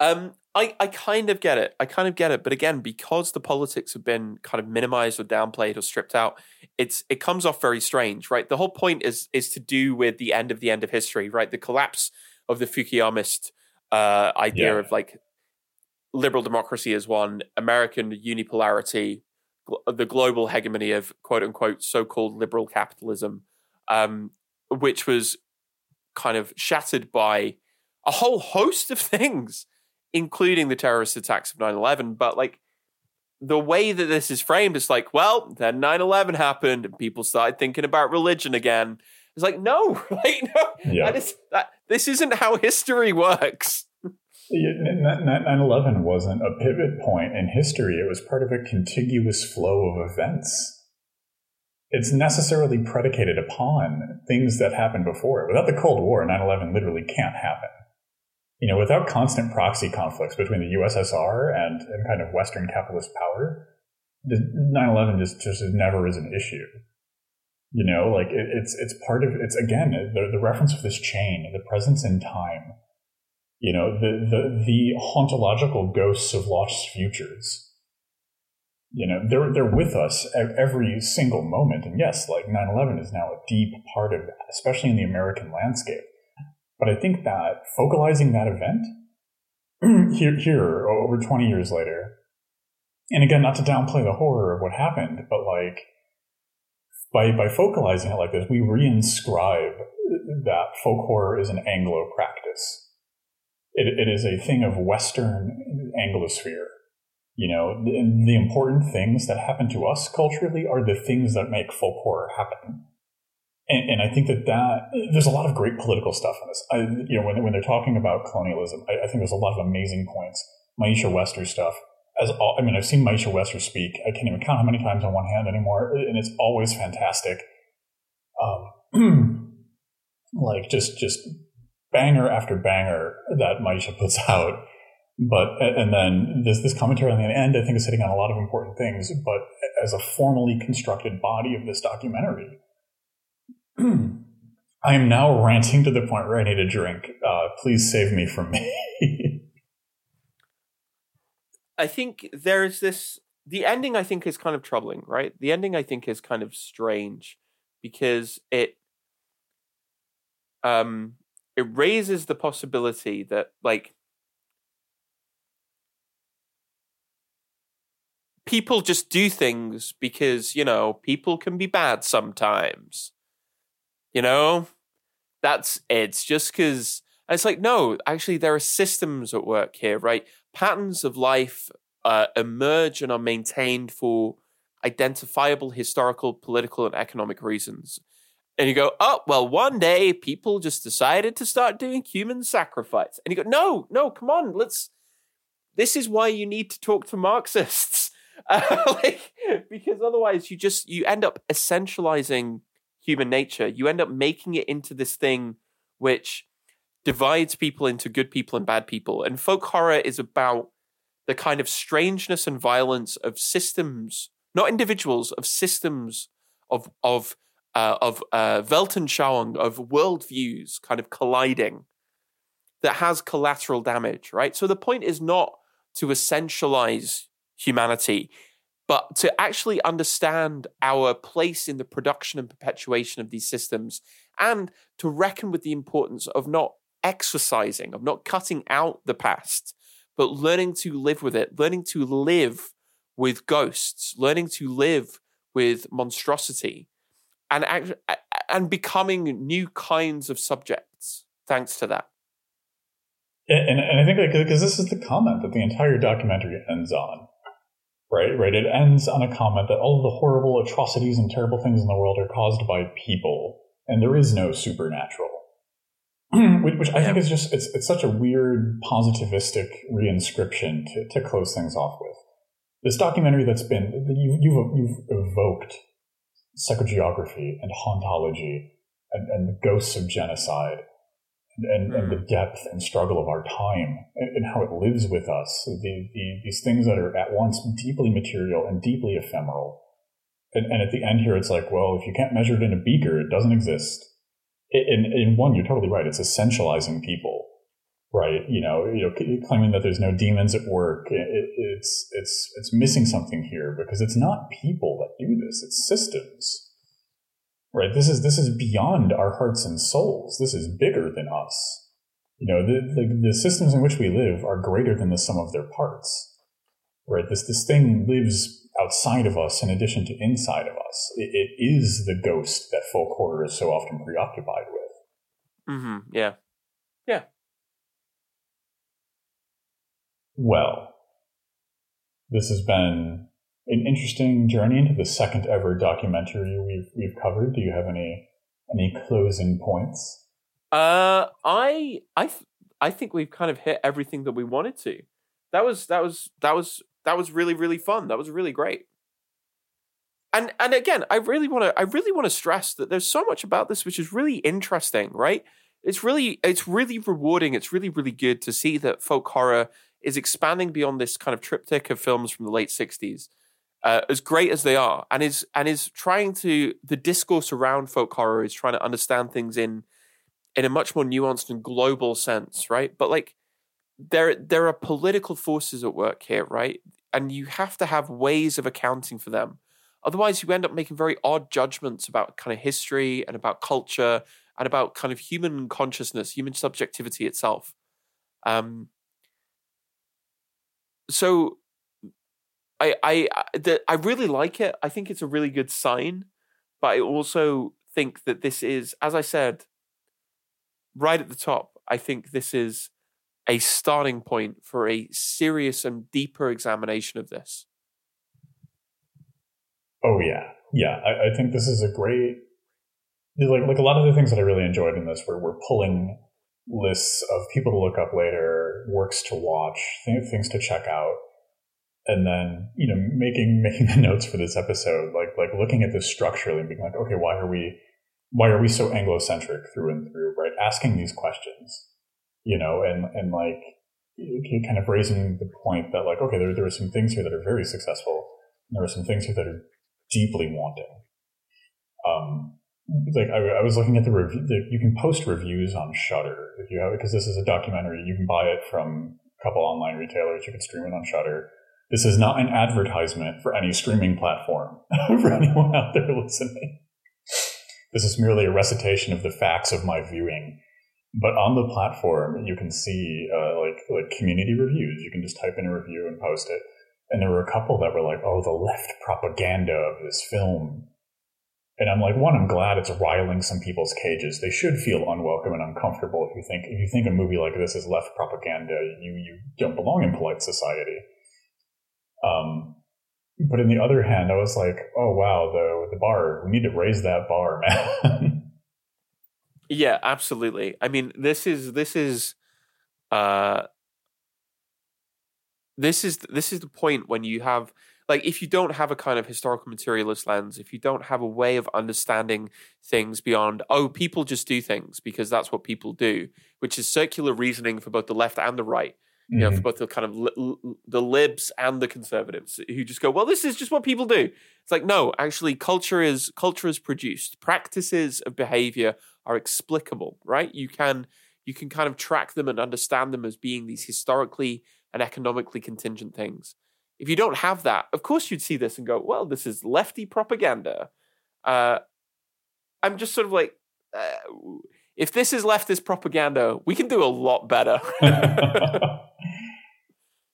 um, I, I kind of get it. I kind of get it. But again, because the politics have been kind of minimized or downplayed or stripped out, it's it comes off very strange, right? The whole point is is to do with the end of the end of history, right? The collapse of the Fukuyamist uh, idea yeah. of like liberal democracy as one, American unipolarity, gl- the global hegemony of quote unquote so called liberal capitalism, um, which was kind of shattered by a whole host of things including the terrorist attacks of 9-11 but like the way that this is framed is like well then 9-11 happened and people started thinking about religion again. It's like no like no yeah. that is, that, this isn't how history works. 9-11 wasn't a pivot point in history. It was part of a contiguous flow of events. It's necessarily predicated upon things that happened before. It without the cold war 9-11 literally can't happen you know, without constant proxy conflicts between the USSR and, and kind of Western capitalist power, 9/11 just just never is an issue. You know, like it, it's it's part of it's again the the reference of this chain, the presence in time. You know, the the the hauntological ghosts of lost futures. You know, they're they're with us at every single moment, and yes, like 9/11 is now a deep part of that, especially in the American landscape but I think that focalizing that event here, here over 20 years later, and again, not to downplay the horror of what happened, but like by by focalizing it like this, we reinscribe that folk horror is an Anglo practice. It, it is a thing of Western Anglosphere. You know, the, the important things that happen to us culturally are the things that make folk horror happen. And, and, I think that that there's a lot of great political stuff in this. I, you know, when, when they're talking about colonialism, I, I think there's a lot of amazing points. Maisha Wester stuff. As all, I mean, I've seen Maisha Wester speak. I can't even count how many times on one hand anymore, and it's always fantastic. Um, like just just banger after banger that Maisha puts out. But and then there's this commentary on the end. I think is hitting on a lot of important things. But as a formally constructed body of this documentary I am now ranting to the point where I need a drink. Uh, please save me from me. I think there's this. The ending, I think, is kind of troubling, right? The ending, I think, is kind of strange because it um it raises the possibility that like people just do things because you know people can be bad sometimes you know, that's it's just because it's like no, actually there are systems at work here, right? Patterns of life uh, emerge and are maintained for identifiable historical, political, and economic reasons. And you go, oh, well, one day people just decided to start doing human sacrifice. And you go, no, no, come on, let's. This is why you need to talk to Marxists. Uh, like, because otherwise you just you end up essentializing human nature, you end up making it into this thing which divides people into good people and bad people. And folk horror is about the kind of strangeness and violence of systems, not individuals, of systems of of uh, of uh, Weltanschauung, of worldviews kind of colliding that has collateral damage, right? So the point is not to essentialize humanity but to actually understand our place in the production and perpetuation of these systems and to reckon with the importance of not exercising, of not cutting out the past, but learning to live with it, learning to live with ghosts, learning to live with monstrosity, and and becoming new kinds of subjects thanks to that. And, and I think because this is the comment that the entire documentary ends on, right? Right. It ends on a comment that all of the horrible atrocities and terrible things in the world are caused by people, and there is no supernatural. which I think is just it's it's such a weird positivistic reinscription to, to close things off with. This documentary that's been you, you've you've evoked psychogeography and hauntology and, and the ghosts of genocide and, and, the mm. depth and struggle of our time and, and how it lives with us. The, the, these things that are at once deeply material and deeply ephemeral. And, and, at the end here, it's like, well, if you can't measure it in a beaker, it doesn't exist in, in one, you're totally right. It's essentializing people, right? You know, you know, claiming that there's no demons at work. It, it's it's it's missing something here because it's not people that do this; it's systems, right? This is this is beyond our hearts and souls. This is bigger than us. You know, the, the, the systems in which we live are greater than the sum of their parts, right? This this thing lives outside of us in addition to inside of us. it, it is the ghost that folk horror is so often preoccupied with. Mm-hmm. Yeah. Yeah. Well, this has been an interesting journey into the second ever documentary we've we've covered. Do you have any any closing points? Uh, I I th- I think we've kind of hit everything that we wanted to. That was that was that was that was really really fun. That was really great. And and again, I really want to I really want to stress that there's so much about this which is really interesting, right? It's really it's really rewarding. It's really really good to see that folk horror is expanding beyond this kind of triptych of films from the late 60s. Uh, as great as they are, and is and is trying to the discourse around folk horror is trying to understand things in in a much more nuanced and global sense, right? But like there there are political forces at work here, right? And you have to have ways of accounting for them. Otherwise, you end up making very odd judgments about kind of history and about culture and about kind of human consciousness, human subjectivity itself. Um, so I I the, I really like it. I think it's a really good sign, but I also think that this is, as I said, right at the top. I think this is a starting point for a serious and deeper examination of this. Oh yeah, yeah. I, I think this is a great like like a lot of the things that I really enjoyed in this were we're pulling lists of people to look up later, works to watch, things to check out, and then you know making making the notes for this episode, like like looking at this structurally and being like, okay, why are we why are we so Anglo-centric through and through? Right, asking these questions you know, and, and like kind of raising the point that like, okay, there, there are some things here that are very successful. And there are some things here that are deeply wanting. Um, like I, I, was looking at the review, you can post reviews on Shudder if you have it, because this is a documentary. You can buy it from a couple online retailers. You can stream it on Shudder. This is not an advertisement for any streaming platform for anyone out there listening. This is merely a recitation of the facts of my viewing but on the platform, you can see uh, like like community reviews. You can just type in a review and post it. And there were a couple that were like, "Oh, the left propaganda of this film." And I'm like, one, I'm glad it's riling some people's cages. They should feel unwelcome and uncomfortable if you think if you think a movie like this is left propaganda. You you don't belong in polite society. Um, but in the other hand, I was like, oh wow, the the bar. We need to raise that bar, man. Yeah, absolutely. I mean, this is this is uh this is this is the point when you have like if you don't have a kind of historical materialist lens, if you don't have a way of understanding things beyond oh people just do things because that's what people do, which is circular reasoning for both the left and the right. You know, mm-hmm. for both the kind of li- the libs and the conservatives who just go, well, this is just what people do. It's like no, actually, culture is culture is produced. Practices of behavior are explicable, right? You can you can kind of track them and understand them as being these historically and economically contingent things. If you don't have that, of course you'd see this and go, well, this is lefty propaganda. Uh, I'm just sort of like, uh, if this is leftist propaganda, we can do a lot better.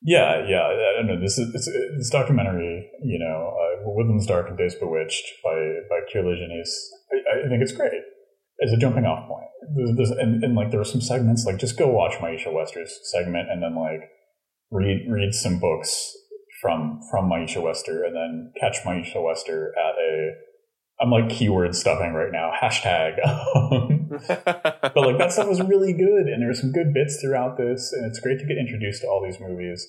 yeah, yeah. I don't know. This is this documentary. You know, uh, Woodlands Dark and Days Bewitched by by Kier-La Janisse. I, I think it's great as a jumping off point. There's, there's, and, and, like there are some segments like just go watch Maisha Wester's segment and then like read read some books from from Maisha Wester and then catch Maisha Wester at a I'm like keyword stuffing right now hashtag um, but like that stuff was really good, and there were some good bits throughout this, and it's great to get introduced to all these movies.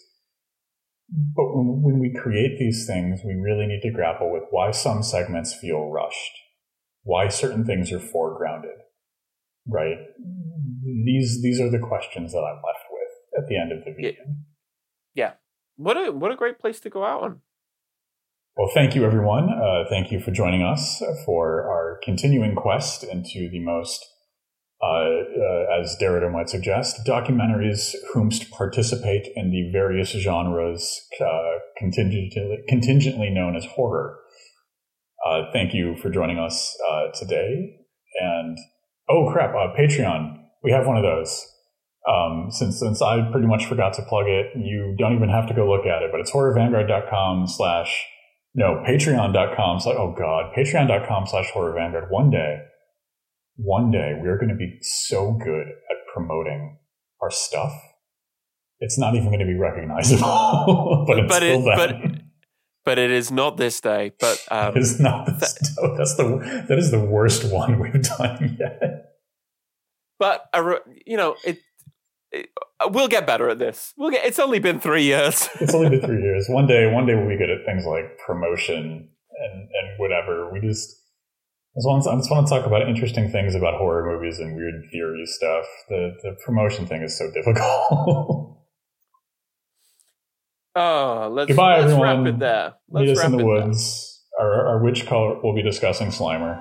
But when, when we create these things, we really need to grapple with why some segments feel rushed, why certain things are foregrounded, right? These these are the questions that I'm left with at the end of the video. Yeah. What a what a great place to go out on. Well, thank you, everyone. Uh, thank you for joining us for our continuing quest into the most, uh, uh, as Derrida might suggest, documentaries whomst participate in the various genres uh, contingently, contingently known as horror. Uh, thank you for joining us uh, today. And oh crap, Patreon. We have one of those. Um, since since I pretty much forgot to plug it, you don't even have to go look at it. But it's horrorvanguard.com slash no, patreon.com slash, oh God, patreon.com slash horror vanguard. One day, one day, we're going to be so good at promoting our stuff. It's not even going to be recognizable. but but it, but, but it is not this day. But um, it is not this th- day. That's the that is the worst one we've done yet. But uh, you know, it Uh, we'll get better at this. We'll get. It's only been three years. it's only been three years. One day, one day we'll be good at things like promotion and and whatever. We just. I just, want to, I just want to talk about interesting things about horror movies and weird theory stuff. The the promotion thing is so difficult. oh, let's, Goodbye, let's everyone. wrap it there. Let's Meet us in the woods. Our, our witch cult will be discussing Slimer.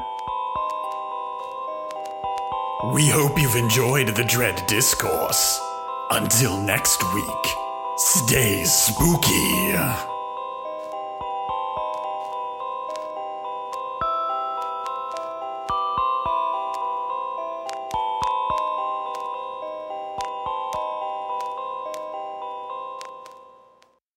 We hope you've enjoyed the Dread Discourse. Until next week, stay spooky.